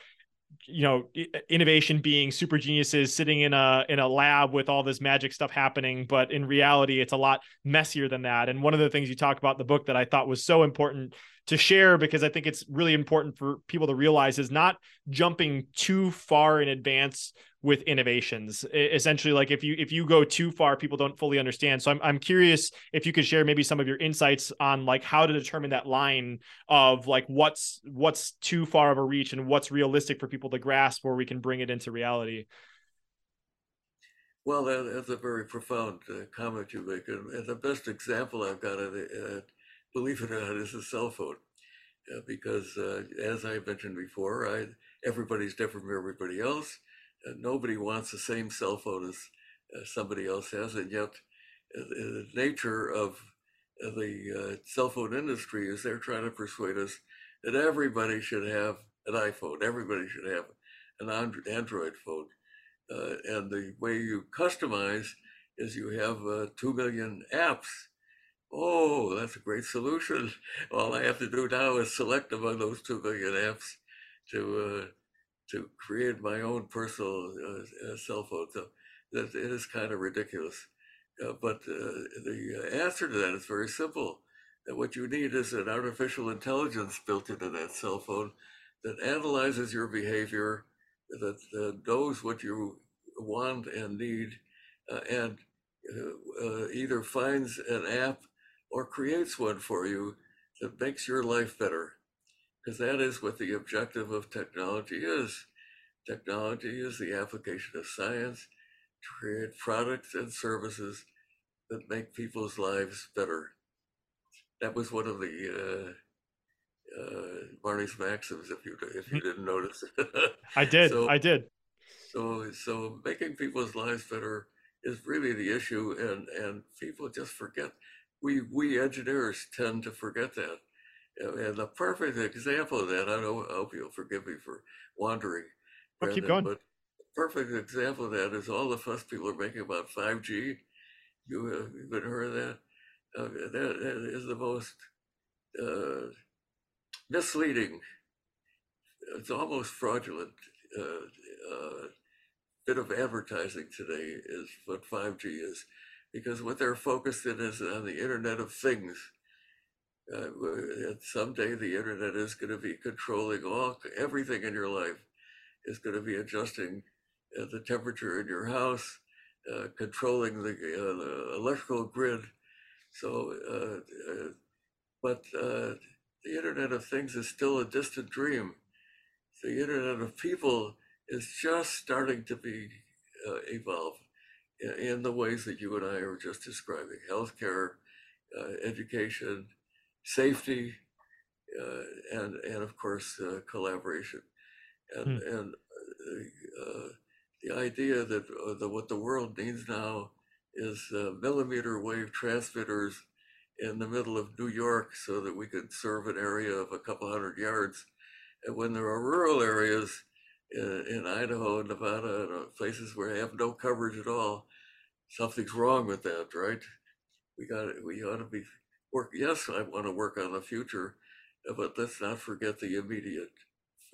you know innovation being super geniuses sitting in a in a lab with all this magic stuff happening. But in reality it's a lot messier than that. And one of the things you talk about in the book that i thought was so important to share because I think it's really important for people to realize is not jumping too far in advance with innovations. Essentially, like if you if you go too far, people don't fully understand. So I'm I'm curious if you could share maybe some of your insights on like how to determine that line of like what's what's too far of a reach and what's realistic for people to grasp where we can bring it into reality. Well, that, that's a very profound uh, comment you make, and, and, the best example I've got of it, uh, believe it or not, is a cell phone, uh, because uh, as I mentioned before, I everybody's different from everybody else nobody wants the same cell phone as, somebody else has, and yet uh, the nature of the uh, cell phone industry is they're trying to persuade us that everybody should have an iPhone, everybody should have an Android phone. Uh, and the way you customize is you have uh, 2 million apps. Oh, that's a great solution. All I have to do now is select among those 2 million apps to uh, to create my own personal uh, uh, cell phone. So that it is kind of ridiculous. Uh, but uh, the answer to that is very simple. That what you need is an artificial intelligence built into that cell phone that analyzes your behavior, that uh, knows what you want and need, uh, and either finds an app or creates one for you that makes your life better because that is what the objective of technology is. Technology is the application of science to create products and services that make people's lives better. That was one of the uh, uh, Marty's maxims. If you if you mm. didn't notice, I did. So, I did. So so making people's lives better is really the issue, and and people just forget. We we engineers tend to forget that. And the perfect example of that, I, know, I hope you'll forgive me for wandering. I'll keep going. But perfect example of that is all the fuss people are making about 5G. You have you been heard of that? Uh, that, that is the most uh, misleading. It's almost fraudulent. Uh, uh bit of advertising today is what 5G is, because what they're focused in is on the Internet of Things uh, someday the internet is going to be controlling all everything in your life. Is going to be adjusting uh, the temperature in your house, uh, controlling the, uh, the, electrical grid. So, uh, uh, but the Internet of Things is still a distant dream. The Internet of People is just starting to be evolve in, the ways that you and I are just describing: healthcare, education, safety, uh, and and of course uh, collaboration, and mm. and uh, the idea that uh, the, what the world needs now is uh, millimeter wave transmitters in the middle of New York, so that we could serve an area of a couple hundred yards, and when there are rural areas in, Idaho and Nevada and places where they have no coverage at all, something's wrong with that, right? We got we ought to be work. Yes, I want to work on the future, uh, but let's not forget the immediate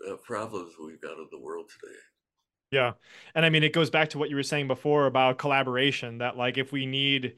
uh, problems we've got in the world today. Yeah. And I mean, it goes back to what you were saying before about collaboration that, like, if we need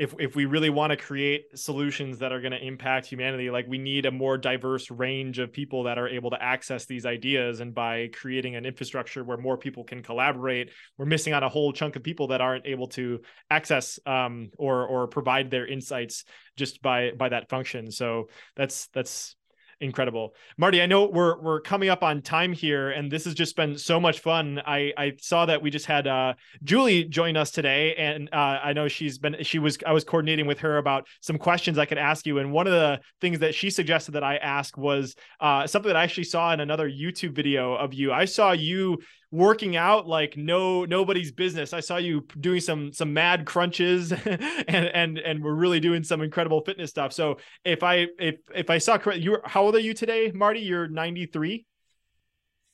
if if we really want to create solutions that are going to impact humanity like we need a more diverse range of people that are able to access these ideas. And by creating an infrastructure where more people can collaborate we're missing out a whole chunk of people that aren't able to access um, or or provide their insights just by by that function. So that's that's incredible. Marty, I know we're we're coming up on time here, and this has just been so much fun. I I saw that we just had uh, Julie join us today, and uh, I know she's been she was I was coordinating with her about some questions I could ask you, and one of the things that she suggested that I ask was uh, something that I actually saw in another YouTube video of you. I saw you working out like no nobody's business. I saw you doing some some mad crunches and and and we're really doing some incredible fitness stuff. So if I if if I saw correct, you how old are you today, Marty? You're 93.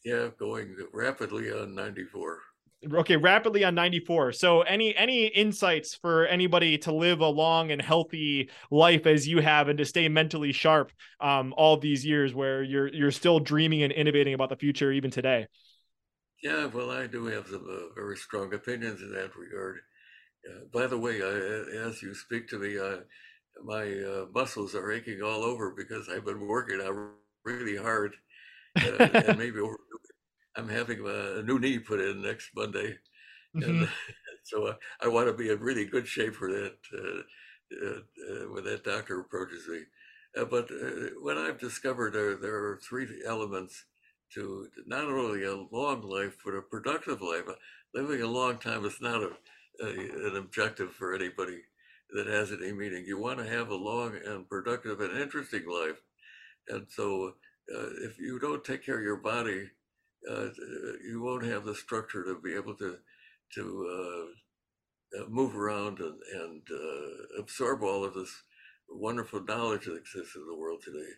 Yeah, going rapidly on 94 okay rapidly on 94 so any any insights for anybody to live a long and healthy life as you have and to stay mentally sharp um all these years where you're you're still dreaming and innovating about the future even today yeah, well, I do have some uh, very strong opinions in that regard. Uh, by the way, I, as you speak to me, I, my uh, muscles are aching all over because I've been working out really hard, uh, and maybe over, I'm having a, a, new knee put in next Monday, mm-hmm. and so I, I, want to be in really good shape for that uh, uh, when that doctor approaches me. Uh, but what I've discovered are there are three elements to not only a long life but a productive life. Living a long time is not a, a an objective for anybody that has any meaning. You want to have a long and productive and interesting life. And so, uh, if you don't take care of your body, uh, you won't have the structure to be able to to uh, uh move around and, and uh, absorb all of this wonderful knowledge that exists in the world today.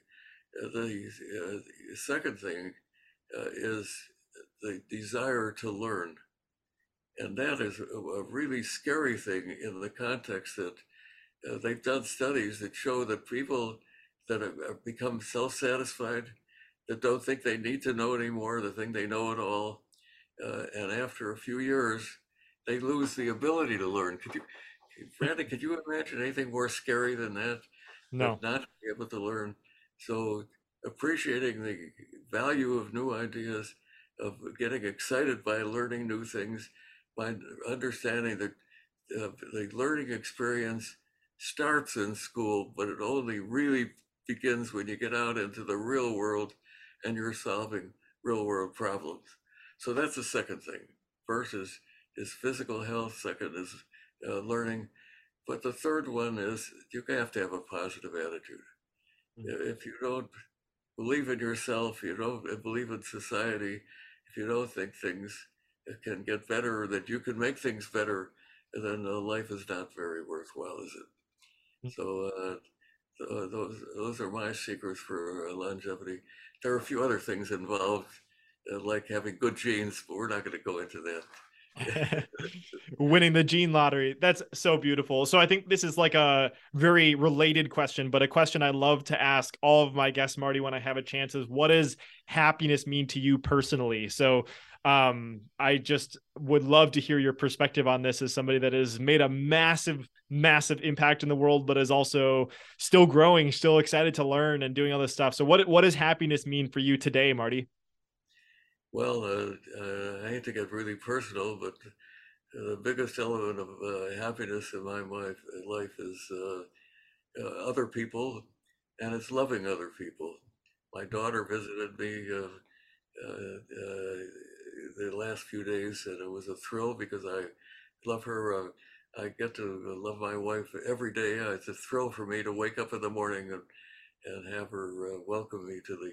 Uh, the, the, second thing is the desire to learn. And that is a, a really scary thing in the context that uh, they've done studies that show that people that have, have become self-satisfied, that don't think they need to know anymore, the thing they know it all, uh, and after a few years, they lose the ability to learn. Could you, Brandon, could you imagine anything more scary than that? No. Not be able to learn. So appreciating the value of new ideas, of getting excited by learning new things, by understanding that uh, the learning experience starts in school, but it only really begins when you get out into the real world and you're solving real world problems. So that's the second thing. First is, is physical health, second is uh, learning. But the third one is you have to have a positive attitude. Mm-hmm. If you don't believe in yourself, you don't believe in society, if you don't think things can get better, that you can make things better, then uh, life is not very worthwhile, is it? So uh, uh, those those are my secrets for uh, longevity. There are a few other things involved, uh, like having good genes, but we're not going to go into that. winning the gene lottery that's so beautiful so i think this is like a very related question but a question i love to ask all of my guests marty when i have a chance is what does happiness mean to you personally so um, I just would love to hear your perspective on this as somebody that has made a massive, massive impact in the world, but is also still growing, still excited to learn and doing all this stuff. So, what what does happiness mean for you today, Marty? Well, uh, uh, I hate to get really personal, but the biggest element of uh, happiness in my life, life is uh, uh, other people, and it's loving other people. My daughter visited me uh, the last few days, and it was a thrill because I love her. Uh, I get to love my wife every day. Uh, it's a thrill for me to wake up in the morning and and have her uh, welcome me to the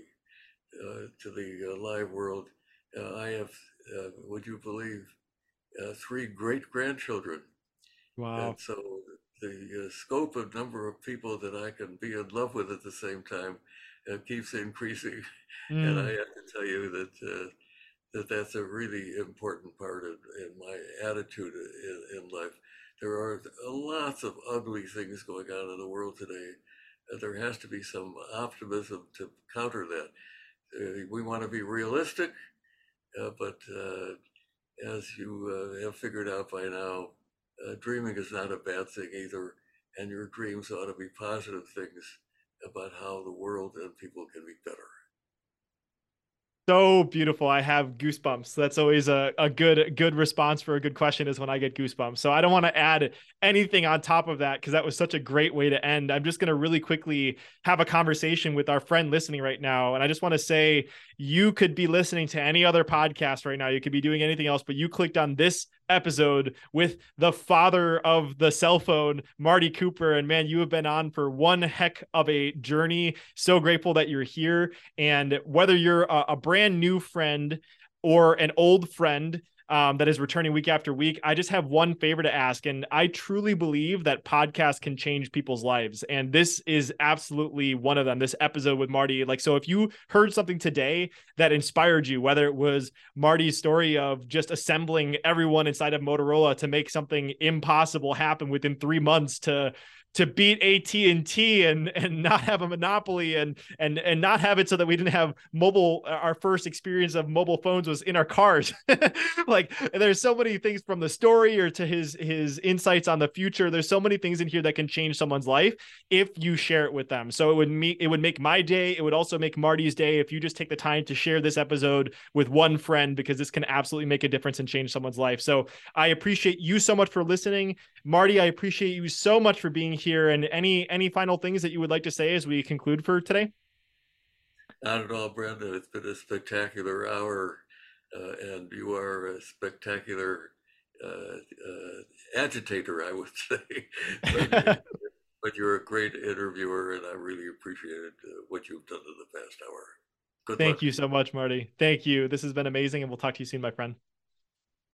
uh, to the uh, live world. Uh, I have, would you believe, three great grandchildren. Wow! And so the scope of number of people that I can be in love with at the same time keeps increasing, mm. and I have to tell you that that that's a really important part of in my attitude in, in life. There are lots of ugly things going on in the world today. there has to be some optimism to counter that. Uh, we want to be realistic, uh, but uh, as you uh, have figured out by now, uh, dreaming is not a bad thing either, and your dreams ought to be positive things about how the world and people can be better so beautiful. I have goosebumps. That's always a, a good good response for a good question is when I get goosebumps. So I don't want to add anything on top of that because that was such a great way to end. I'm just going to really quickly have a conversation with our friend listening right now. And I just want to say you could be listening to any other podcast right now. You could be doing anything else, but you clicked on this episode with the father of the cell phone, Marty Cooper. And man, you have been on for one heck of a journey. So grateful that you're here. And whether you're a, a brand new friend or an old friend, um, that is returning week after week. I just have one favor to ask, and I truly believe that podcasts can change people's lives, and this is absolutely one of them. This episode with Marty, like, so if you heard something today that inspired you, whether it was Marty's story of just assembling everyone inside of Motorola to make something impossible happen within three months to to beat AT&T and and not have a monopoly and and and not have it so that we didn't have mobile uh, our first experience of mobile phones was in our cars. Like there's so many things from the story or to his his insights on the future. There's so many things in here that can change someone's life if you share it with them. So it would meet it would make my day. It would also make Marty's day if you just take the time to share this episode with one friend because this can absolutely make a difference and change someone's life. So I appreciate you so much for listening Marty I appreciate you so much for being here. And any any final things that you would like to say as we conclude for today? Not at all, Brenda. It's been a spectacular hour, uh, and you are a spectacular uh, uh, agitator, I would say. but, but, you're a great interviewer, and I really appreciated uh, what you've done in the past hour. Good Thank luck. you so much, Marty. Thank you. This has been amazing, and we'll talk to you soon, my friend.